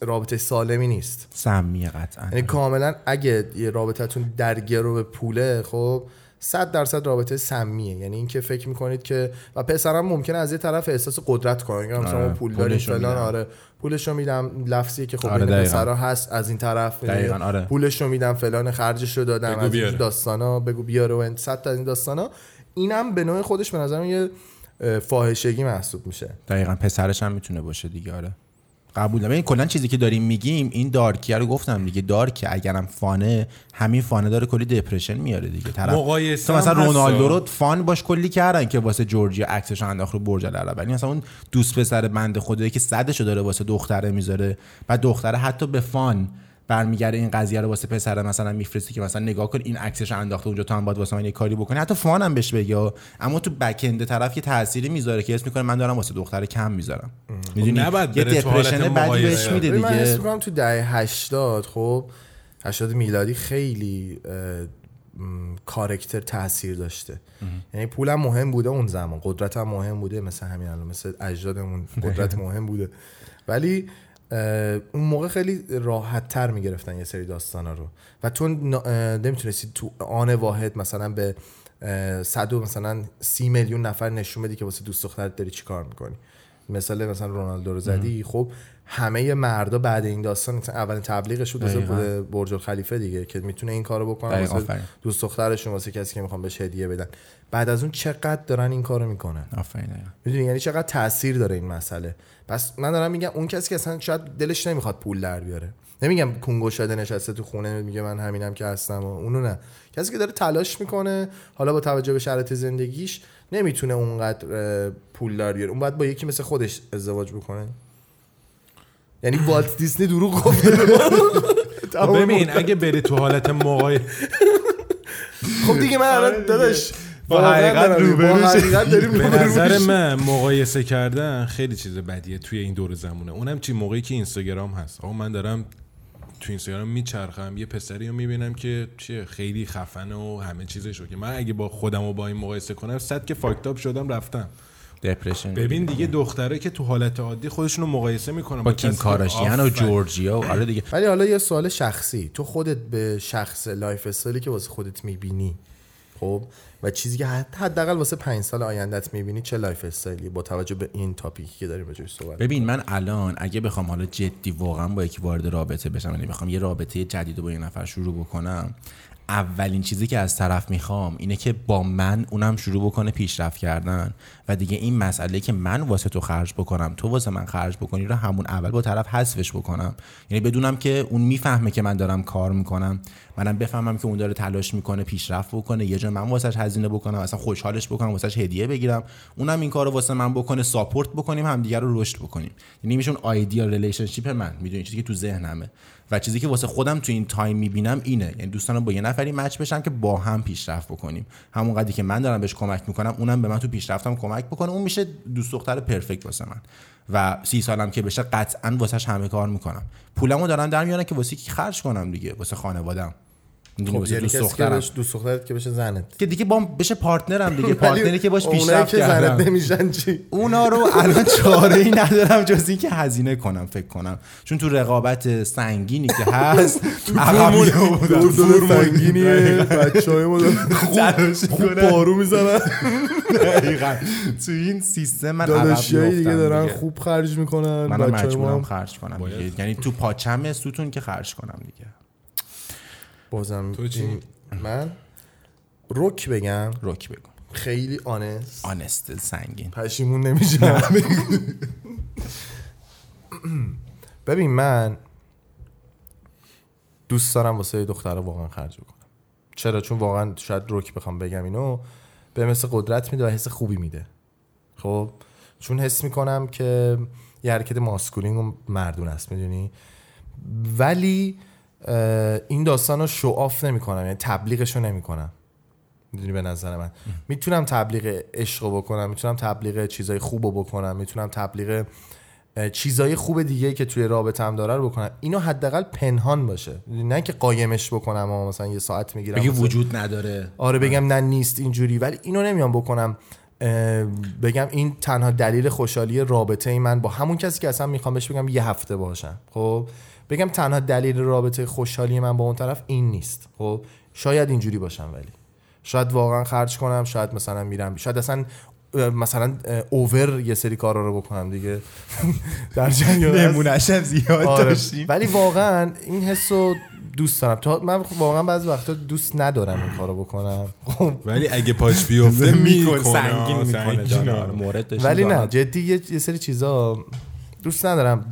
رابطه سالمی نیست. سمیه قطعا. یعنی کاملا اگه یه رابطتون درگیر رو به پوله خب صد درصد رابطه سمیه یعنی اینکه فکر می‌کنید که و پسرم ممکنه از یه طرف احساس قدرت کنه میگم آره، ما پول داریم فلان میدم. آره پولشو میدم لفظیه که خب آره،. پسرا هست از این طرف دقیقاً، آره. پولشو میدم فلان خرجشو دادم بگو از این. داستانا بگو بیاره و این صد تا از این داستانا اینم به نوع خودش به نظرم یه فاحشگی محسوب میشه دقیقا پسرش هم می‌تونه باشه دیگه آره قبول دارم کلا چیزی که داریم میگیم این دارکیه رو گفتم دیگه. دارک اگرم فانه همین فانه داره کلی دپرشن میاره دیگه. طرف مقایسه تو مثلا رونالدو. رو فان باش کلی کردن که واسه جورجیا عکسش انداخت رو برج العرب ولی مثلا اون دوست پسر بنده خدایی که صدشو داره واسه دختره می‌ذاره. بعد دختره حتی به فان برمیگرده این قضیه رو واسه پسر مثلا میفرسته که مثلا نگاه کن این عکسش انداخته اونجا تو هم باید واسه من یه کاری بکنی. حتی فان هم بهش بگه. اما تو بک اند طرف یه تأثیری می‌ذاره که اسم می‌کنه من دارم واسه دختر کم می‌ذارم. می‌دونی؟ نباید یه بره تو حالت دپرشن مقایسه. بهش میده من دیگه. می‌کنم تو دهه 80 خب 80 میلادی خیلی کارکتر تاثیر داشته. یعنی پولم مهم بوده اون زمان. قدرت هم مهم بوده مثل همین الان مثل اجدادمون. قدرت مهم بوده. ولی اون موقع خیلی راحت تر می‌گرفتن یه سری داستانا رو. و تو نمی‌تونستی تو آن واحد مثلا به صد و مثلا سی میلیون نفر نشون بدی که واسه دوست دخترت داری چی کار می‌کنی. مثال مثلا رونالدو رو زدی خب همه مردا بعد این داستان اولین تبلیغش بود. خود برج الخلیفه دیگه که می‌تونه این کارو بکنه واسه. دوست دخترشون واسه کسی که می‌خوان بهش هدیه بدن. بعد از اون چقدر دارن این کارو می‌کنن. آفرین. می‌دونی؟ یعنی چقدر تاثیر داره این مسئله. پس من دارم میگم اون کسی که اصلا شاید دلش نمی‌خواد پول در بیاره. نمیگم کنگو شده نشسته تو خونه میگه من همینم که هستم و اونو نه. کسی که داره تلاش می‌کنه حالا با توجه به شرایط زندگیش نمی‌تونه اونقدر پول در بیاره. اون باید با یکی مثل خودش ازدواج بکنه. یعنی والت دیسنی دروغ گفته به ما. تمام ببین اگه بری تو حالت مقایسه خب دیگه من الان داداش با واقعا حقیقت روبرو داریم به نظر. من مقایسه کردن خیلی چیز بدیه توی این دور زمونه. اونم چی موقعی که اینستاگرام هست. آقا من دارم تو اینستاگرام میچرخم یه پسری رو می‌بینم که چیه خیلی خفنه و همه چیزشو که من اگه با خودم و با این مقایسه کنم صد که فاکتاب شدم رفتم. depression ببین دیگه دختره که تو حالت عادی خودشون رو مقایسه می‌کنن با کیم کاراشیان و جورجیا و آره دیگه. ولی حالا یه سوال شخصی. تو خودت به شخص lifestyle ی که واسه خودت می‌بینی خب؟ و چیزی که حد- حداقل واسه پنج سال آیندت می‌بینی چه lifestyle ی؟ با توجه به این topic ی که داریم راجبش صحبت ببین من الان اگه بخوام حالا جدی واقعا با یکی وارد رابطه بشم یعنی بخوام یه رابطه جدید رو با یه نفر شروع بکنم اولین چیزی که از طرف می‌خوام اینه که با من اونم شروع بکنه پیشرفت کردن. و دیگه این مسئله که من واسه تو خرج بکنم تو واسه من خرج بکنی رو همون اول با طرف حذفش بکنم. یعنی بدونم که اون می‌فهمه که من دارم کار می‌کنم. منم بفهمم که اون داره تلاش می‌کنه پیشرفت بکنه. یه جا من واسش هزینه بکنم اصلا خوشحالش بکنم واسش هدیه بگیرم. اونم این کارو واسه من بکنه support بکنیم همدیگه رو رشد بکنیم. یعنی میشه اون ideal relationship من. می‌دونی؟ چیزی که تو ذهنمه. و چیزی که واسه خودم تو این time می‌بینم اینه. یعنی دوست دارم با یه نفری match بشم که با هم پیشرفت بکنیم. همون قدری که من دارم بهش کمک می‌کنم اونم به من تو پیشرفتم کمک بکنه. اون میشه دوست دختر perfect واسه من. و سی سالم که بشه قطعا واسش همه کار می‌کنم. پولمو دارم در میارم که واسه کی خرج کنم دیگه؟ واسه خانوادم خب یعنی کسی که بهش دوست دخترت که بشه زنت. که دیگه با بشه partner م دیگه partner ی که باش پیشرفت که زنت کردم نمیشن چی؟ اونا رو الان چاره ای ندارم جز اینکه هزینه کنم فکر کنم. چون تو رقابت سنگینی که هست عقب دور دور سنگینیه بچه های ما خوب بارو می‌زنن. دقیقاً. تو این سیستم من عقب دیگه دارن. خوب خرج می‌کنن مجبورم هم خرج کنم. یعنی تو پاچم ستون که خرج کنم دیگه. بازم تو چی؟ این- من رک بگم. روک بگو. خیلی آنست آنست سنگین پشیمون نمیشم ببین من دوست دارم واسه دخترها واقعا خرج بکنم. چرا؟ چون واقعا شاید رک بخوام بگم اینو به مثل قدرت میده و حس خوبی میده. خب؟ چون حس می‌کنم که یه حرکت ماسکولین و مردون است می‌دونی؟ ولی این داستان رو شعاف نمی‌کنم یعنی تبلیغش رو نمی‌کنم. می‌دونی به نظر من. می‌تونم تبلیغ عشق رو بکنم می‌تونم تبلیغ چیزای خوب رو بکنم می‌تونم تبلیغ چیزای خوب دیگه که توی رابطه هم داره رو بکنم. اینو حداقل پنهان باشه. نه که قایمش بکنم و مثلا یه ساعت می‌گیرم. بگی وجود نداره. آره بگم نه نیست اینجوری. ولی اینو نمیام بکنم. بگم این تنها دلیل خوشحالی رابطه ای من با همون کسی که اصلا می‌خوام بهش بگم یه هفته باشم خب بگم تنها دلیل رابطه خوشحالی من با اون طرف این نیست خب شاید اینجوری باشم ولی شاید واقعا خرج کنم شاید مثلا میرم شاید اصلا مثلا اوور یه سری کارا رو بکنم دیگه در جریان هست. نمونهش هم زیاد آره. داشتیم ولی واقعا این حس رو دوست دارم. تا من واقعا بعضی وقتا دوست ندارم این کارو بکنم. خب. ولی اگه پاش بیفته می‌کنه. سنگین می‌کنه آره. ولی نه. جدی یه, یه سری چیزا دوست ندارم.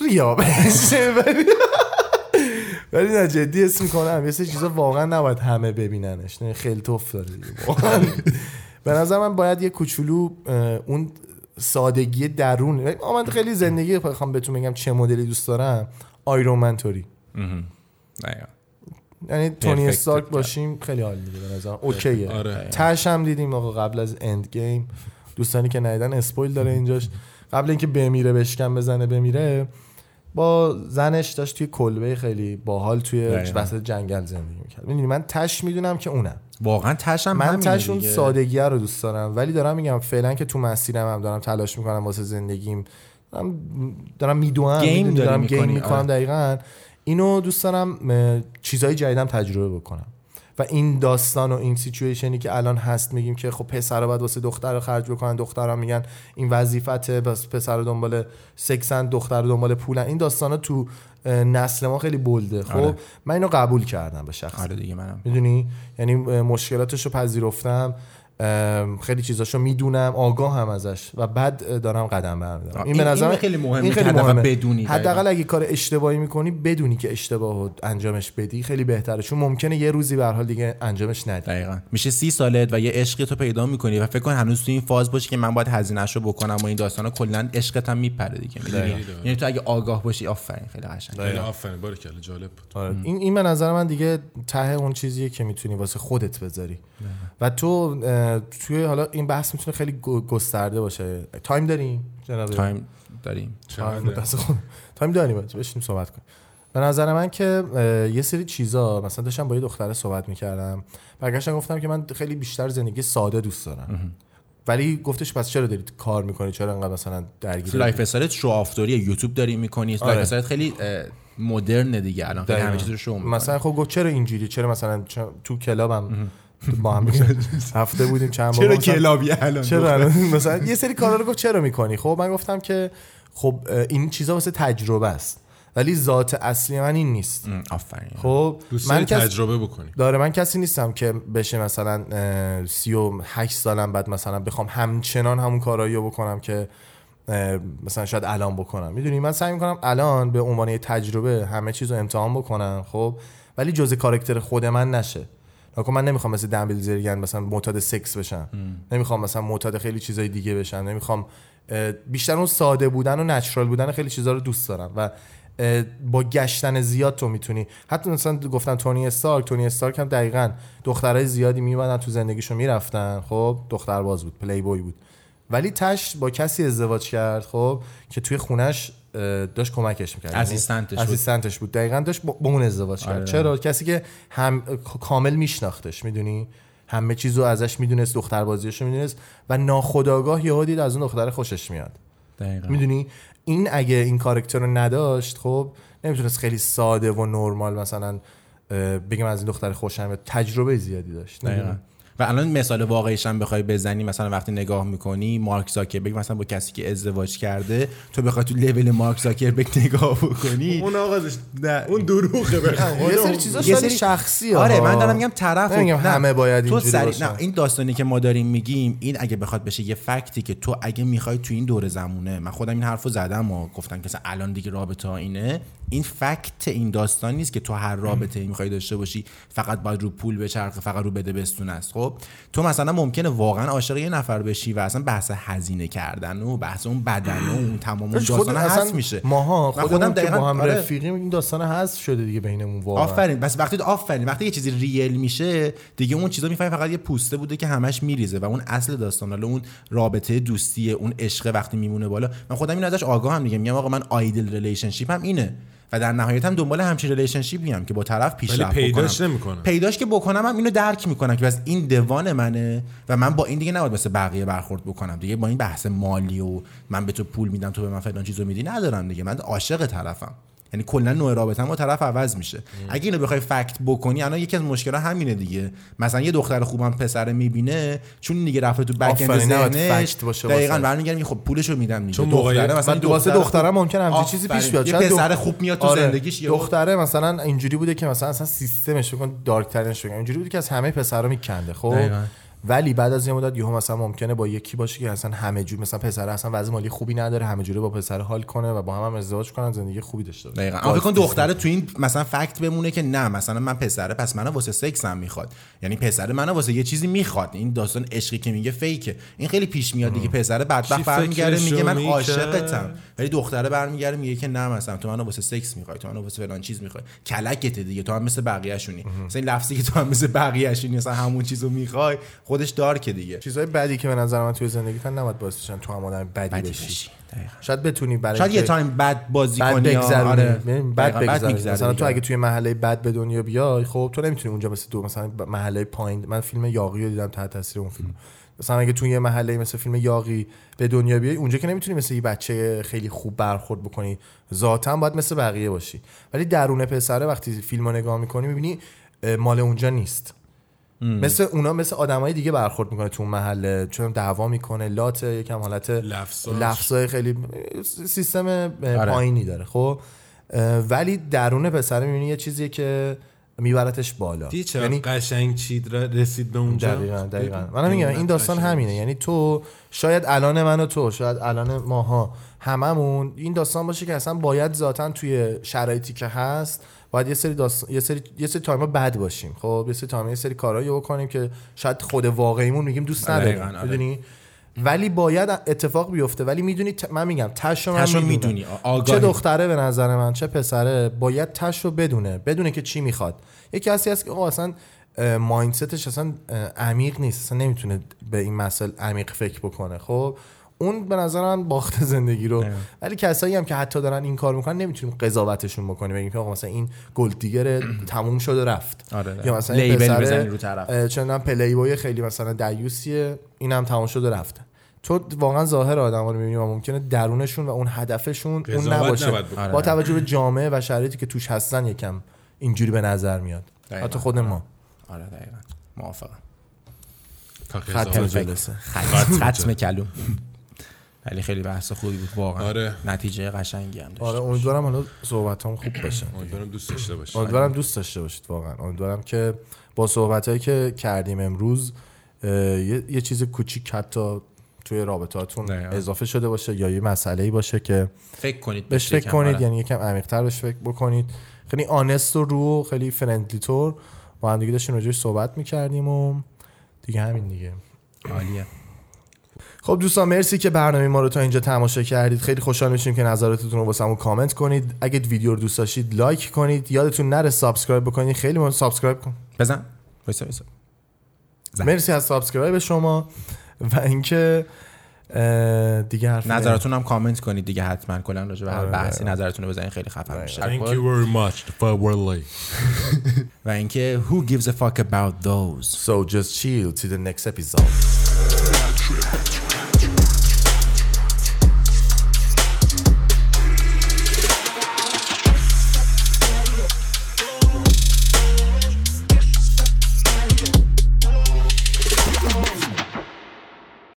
ریا بشه ولی نه جدی اسم می‌کنم. یه سری چیزا واقعا نباید همه ببیننش. نه خیلی توف داره به نظر من باید یه کوچولو اون سادگی درون من خیلی زندگی بخوام بهتون بگم چه مدلی دوست دارم. آیرون من توری نه، یعنی تونی استارک. باشیم خیلی حال میده به نظرم. اوکیه. آره. تش هم دیدیم آقا قبل از اند گیم دوستانی که ندیدن اسپویل داره اینجاش. قبل اینکه بمیره بشکن بزنه بمیره با زنش داشت توی کلبه خیلی باحال توی. وسط جنگل زندگی می‌کرد. می‌دونی من تش می‌دونم که اونم. واقعا تشم من تش اون دیگه. سادگیه رو دوست دارم. ولی دارم میگم فعلا که تو مسیرم هم دارم تلاش می‌کنم واسه زندگیم. دارم, دارم می‌دونم game داری دارم game می‌کنم آره. دقیقا. اینو دوست دارم چیزای جدیدم تجربه بکنم. و این داستان و این situation ی که الان هست میگیم که خب پسر باید واسه دختر خرج بکنن دخترها میگن این وظیفته پس پسر دنبال سکسن دختر دنبال پولن این داستانا تو اه، نسل ما خیلی bold ه. خب آره. من اینو قبول کردم به شخص. آره دیگه منم. می‌دونی؟ یعنی مشکلاتش رو پذیرفتم. خیلی چیزاشو می‌دونم آگاه هم ازش و بعد دارم قدم برمیدارم. این به این- نظر خیلی مهمه این خیلی حداقل مهمه. بدونی حداقل. اگه کار اشتباهی می‌کنی بدونی که اشتباه انجامش بدی خیلی بهتره. چون ممکنه یه روزی به هر حال دیگه انجامش ندی. دقیقا. میشه سی سالت و یه عشقی تو پیدا می‌کنی و فکر کن هنوز تو این فاز باشی که من باید هزینه‌شو بکنم و این داستانا کلا عشقت هم میپره دیگه می‌دونی؟ یعنی تو اگه آگاه باشی آفرین خیلی قشنگ. خیلی. آفرین باریکلا جالب بود. آره. این این به نظر من دیگه ته اون چیزیه که می‌تونی واسه خودت بذاری. و تو توی حالا این بحث می‌تونه خیلی گسترده باشه. time داریم جناب؟ time داریم. time داریم؟ بشینیم صحبت کنیم. به نظر من که یه سری چیزا مثلا داشتم با یه دختره صحبت می‌کردم. برگشتم گفتم که من خیلی بیشتر زندگی ساده دوست دارم. ولی گفتش پس چرا دارید کار می‌کنی؟ چرا انقدر مثلا درگیر life استایلت show off توی یوتیوب داری می‌کنی. آره. lifestyle ت خیلی مدرن دیگه الان. خیلی همه چیز رو شو می‌کنی. مثلا خب گفت چرا اینجوری؟ چرا مثلا چرا تو کلابم با هم هفته بودیم چند بار چرا کلابی الان چرا مثلا یه سری کارا رو گفت چرا می‌کنی؟ خب من گفتم که خب این چیزا واسه تجربه است ولی ذات اصلی من این نیست. آفرین. خب من. تجربه بکنی. داره من کسی نیستم که بشه مثلا اه، سی و هشت سالم بعد مثلا بخوام همچنان همون کارایی رو بکنم که مثلا شاید الان بکنم. می‌دونی؟ من سعی می‌کنم الان به عنوان تجربه همه چیز رو امتحان بکنم خب؟ ولی جزء کاراکتر خود من نشه. نکن من نمی‌خوام مثل دمبلزرگن مثلا معتاد سکس بشم. نمی‌خوام مثلا معتاد خیلی چیزای دیگه بشم. نمی‌خوام بیشتر اون ساده بودن و نچرال بودن خیلی چیزا رو دوست دارم و با گشتن زیاد تو می‌تونی. حتی مثلا گفتن تونی استارک تونی استارک هم دقیقا دخترای زیادی میومدن تو زندگیشو می‌رفتن. خب دختر باز بود پلی بوی بود. ولی تش با کسی ازدواج کرد خب که توی خونش داشت کمکش می‌کرد اسیستنتش بود. اسیستنتش بود دقیقا داشت با اون ازدواج کرد آره. چرا کسی که هم کامل میشناختش می‌دونی همه چیزو ازش می‌دونست دختر بازیشو می‌دونست و ناخداگاه یهو دید از اون دختر خوشش میاد دقیقاً. می‌دونی این اگه این کارکتر رو نداشت خب نمی‌تونست خیلی ساده و نرمال مثلا بگم از این دختر خوشم. تجربه زیادی داشت دقیقاً. و الان مثال واقعیش هم بخوای بزنی مثلا وقتی نگاه می‌کنی مارک زاکربرگ مثلا با کسی که ازدواج کرده تو بخوای تو لول مارک زاکربرگ نگاه بکنی. اون آقازش اون دروغه یه سری چیزا سری- شخصی آره من دارم میگم طرف نه، همه باید تو اینجوری سری... نه این داستانی که ما داریم میگیم این اگه بخواد بشه یه فکتی که تو اگه می‌خوای تو این دور زمونه من خودم این حرفو زدم و گفتم که الان دیگه رابطه اینه این فکت این داستان نیست که تو هر رابطه ای می‌خوای داشته باشی فقط باید رو پول بچرخه فقط رو بده بستون است. خب تو مثلا ممکنه واقعا عاشق یه نفر بشی و اصلا بحث هزینه کردن و بحث اون بدن و اون تمام اون داستان هست میشه. ماها من خودمون که با هم آره. رفیقیم این داستان هست شده دیگه بینمون واقعا. آفرین. پس وقتی آفرین. وقتی یه چیزی real میشه دیگه اون چیزا می‌فهمی فقط یه پوسته بوده که همش میریزه و اون اصل داستان حالا اون رابطه دوستی اون عشق وقتی میمونه بالا. من خودم اینو ازش آگاهم دیگه. میگم آقا من ideal relationship م اینه. و در نهایت هم دنبال همچین relationship ی ام که با طرف پیشرفت پیداش. نمی‌کنم. پیداش که بکنم هم اینو درک می‌کنم که پس این the one منه و من با این دیگه نباید مثل بقیه برخورد بکنم دیگه با این بحث مالی و من به تو پول میدم تو به من فلان چیزو میدی ندارم دیگه من عاشق طرفم یعنی کلا نوع رابطه با طرف عوض میشه اگه اینو بخوای فکت بکنی الان یکی از مشکلات همینه دیگه مثلا یه دختر خوبم پسر می‌بینه چون دیگه رفته تو بک اند ذهنش دقیقاً. برمیگردم خب پولشو میدم دیگه چون دختره مثلا من واسه دختر دخترم ممکن همچین چیزی پیش. بیاد یه شاید پسر خوب میاد تو آره. زندگیش دختره مثلا اینجوری بوده که مثلا اصلا سیستمش بکن دارک ترینش بگم اینجوری بوده که از همه پسرا میکنده خب. ولی بعد از یه مدت یهو مثلا ممکنه با یکی باشه که اصلا همه جور مثلا پسر اصلا وضع مالی خوبی نداره همه جوره با پسر حال کنه و با هم, هم ازدواج کنن زندگی خوبی داشته باشه. دقیقاً. فکر کن دختره تو این مثلا فکت بمونه که نه مثلا من پسره پس منو واسه سکس هم می‌خواد. یعنی پسر منو واسه یه چیزی می‌خواد. این داستان عشقی که میگه فیکه. این خیلی پیش میاد دیگه. پسر بدبخت برمیگرده فکرشو میگه من؟ عاشقتم. ولی دختره برمیگرده میگه که نه مثلا تو منو واسه سکس می‌خوای تو منو واسه فلان چیز می‌خوای. کلکته دیگه. تو هم مثل بقیه‌شونی. مثلا لفظی که تو هم مثل بقیه‌شونی مثلا همون چیزو می‌خوای خودش دارکه دیگه. چیزای بدی که به نظر من توی زندگیت نباید باعث بشن تو هم آدم بدی, بدی بشی. شاید بتونی برای شاید یه تایم بد بازی بد کنی بگذرونی. آره. بد بگذرونی. مثلا تو دیگه. اگه توی محله بد به دنیا بیای خب تو نمی‌تونی اونجا مثل دو مثلا محله پایین. من فیلم یاقی رو دیدم تحت تاثیر اون فیلم. مثلا اگه توی یه محله مثل فیلم یاقی به دنیا بیای اونجا که نمی‌تونی مثل یه بچه خیلی خوب برخورد بکنی. ذاتا باید مثل بقیه باشی. ولی درون پسره وقتی فیلم رو نگاه می‌کنی می‌بینی مال اونجا نیست. مثل اونا مثل آدمای دیگه برخورد می‌کنه تو اون محله چون دعوا می‌کنه لات یکم حالت. لفظای خیلی سیستم آره. پایینی داره خب ولی درون پسره می‌بینی یه چیزیه که میبرتش بالا یعنی قشنگ چید رسید به اونجا دقیقا دقیقا ببین، من میگم این داستان قشنگ. همینه یعنی تو شاید الان من و تو شاید الان ماها هممون این داستان باشه که اصلا باید ذاتا توی شرایطی که هست باید یه سری داستان یه سری یه سری تایما بد باشیم. خب یه سری تایما یه سری کارایی بکنیم که شاید خود واقعیمون میگیم دوست نداریم. دقیقاً، آره. می‌دونی؟ ولی باید اتفاق بیفته. ولی می‌دونی ت... من میگم تش رو من تش رو می‌دونم. می‌دونی،. چه دختره به نظر من چه پسره باید تش رو بدونه. بدونه که چی می‌خواد. یه کسی هست که آقا اصلا مایندستش اصلا عمیق نیست. اصلا نمی‌تونه به این مسئله عمیق فکر بکنه. خب اون به نظر من باخت زندگی رو. ولی کسایی هم که حتی دارن این کار می‌کنن نمی‌تونیم قضاوتشون بکنیم. بگیم که آقا مثلا این gold digger تموم شد و رفت. آره، یا مثلا این label بزنی رو طرف. چندان پلی بوی خیلی مثلا دیوسیه اینم تمام شد و رفته تو واقعا ظاهر آدم رو می‌بینی و ممکنه درونشون و اون هدفشون اون نباشه. با توجه به جامعه و شرایطی که توش هستن یکم اینجوری به نظر میاد. دقیقاً. حتی خود ما. آره دقیقاً. موافقم. قضاوت. جلسه. ختم کلوم ولی خیلی بحث خوبی بود واقعا. آره. نتیجه قشنگی هم داشت. آره امیدوارم حالا صحبت هم خوب باشه. امیدوارم دوست داشته باشی امیدوارم دوست داشته باشید واقعا. امیدوارم که با صحبت هایی که کردیم امروز یه, یه چیز کوچیک حتی توی رابطاتون. اضافه شده باشه یا یه مسئله ای باشه که فکر کنید بهش فکر کنید یعنی یکم عمیق‌تر بهش فکر بکنید. خیلی آنست و رو خیلی فرندلی طور. با هم دیگه داشتیم راجعش صحبت می‌کردیم و دیگه همین دیگه. عالیه. خب دوستان مرسی که برنامه ما رو تا اینجا تماشا کردید. خیلی خوشحال میشیم که نظراتتون رو واسمون کامنت کنید. اگه ویدیو رو دوست داشتید like کنید. یادتون نره subscribe بکنید. خیلی ما subscribe کن. بزن. وایسا زن. مرسی از subscribe شما. و اینکه دیگه حرف نظراتون هم کامنت کنید دیگه حتما. کلا راجع به هر آره، بحثی آره. نظرتون رو بزنید خیلی خفن میشه. Thank you very much. For. و اینکه who gives a fuck about those? So just chill to the next episode.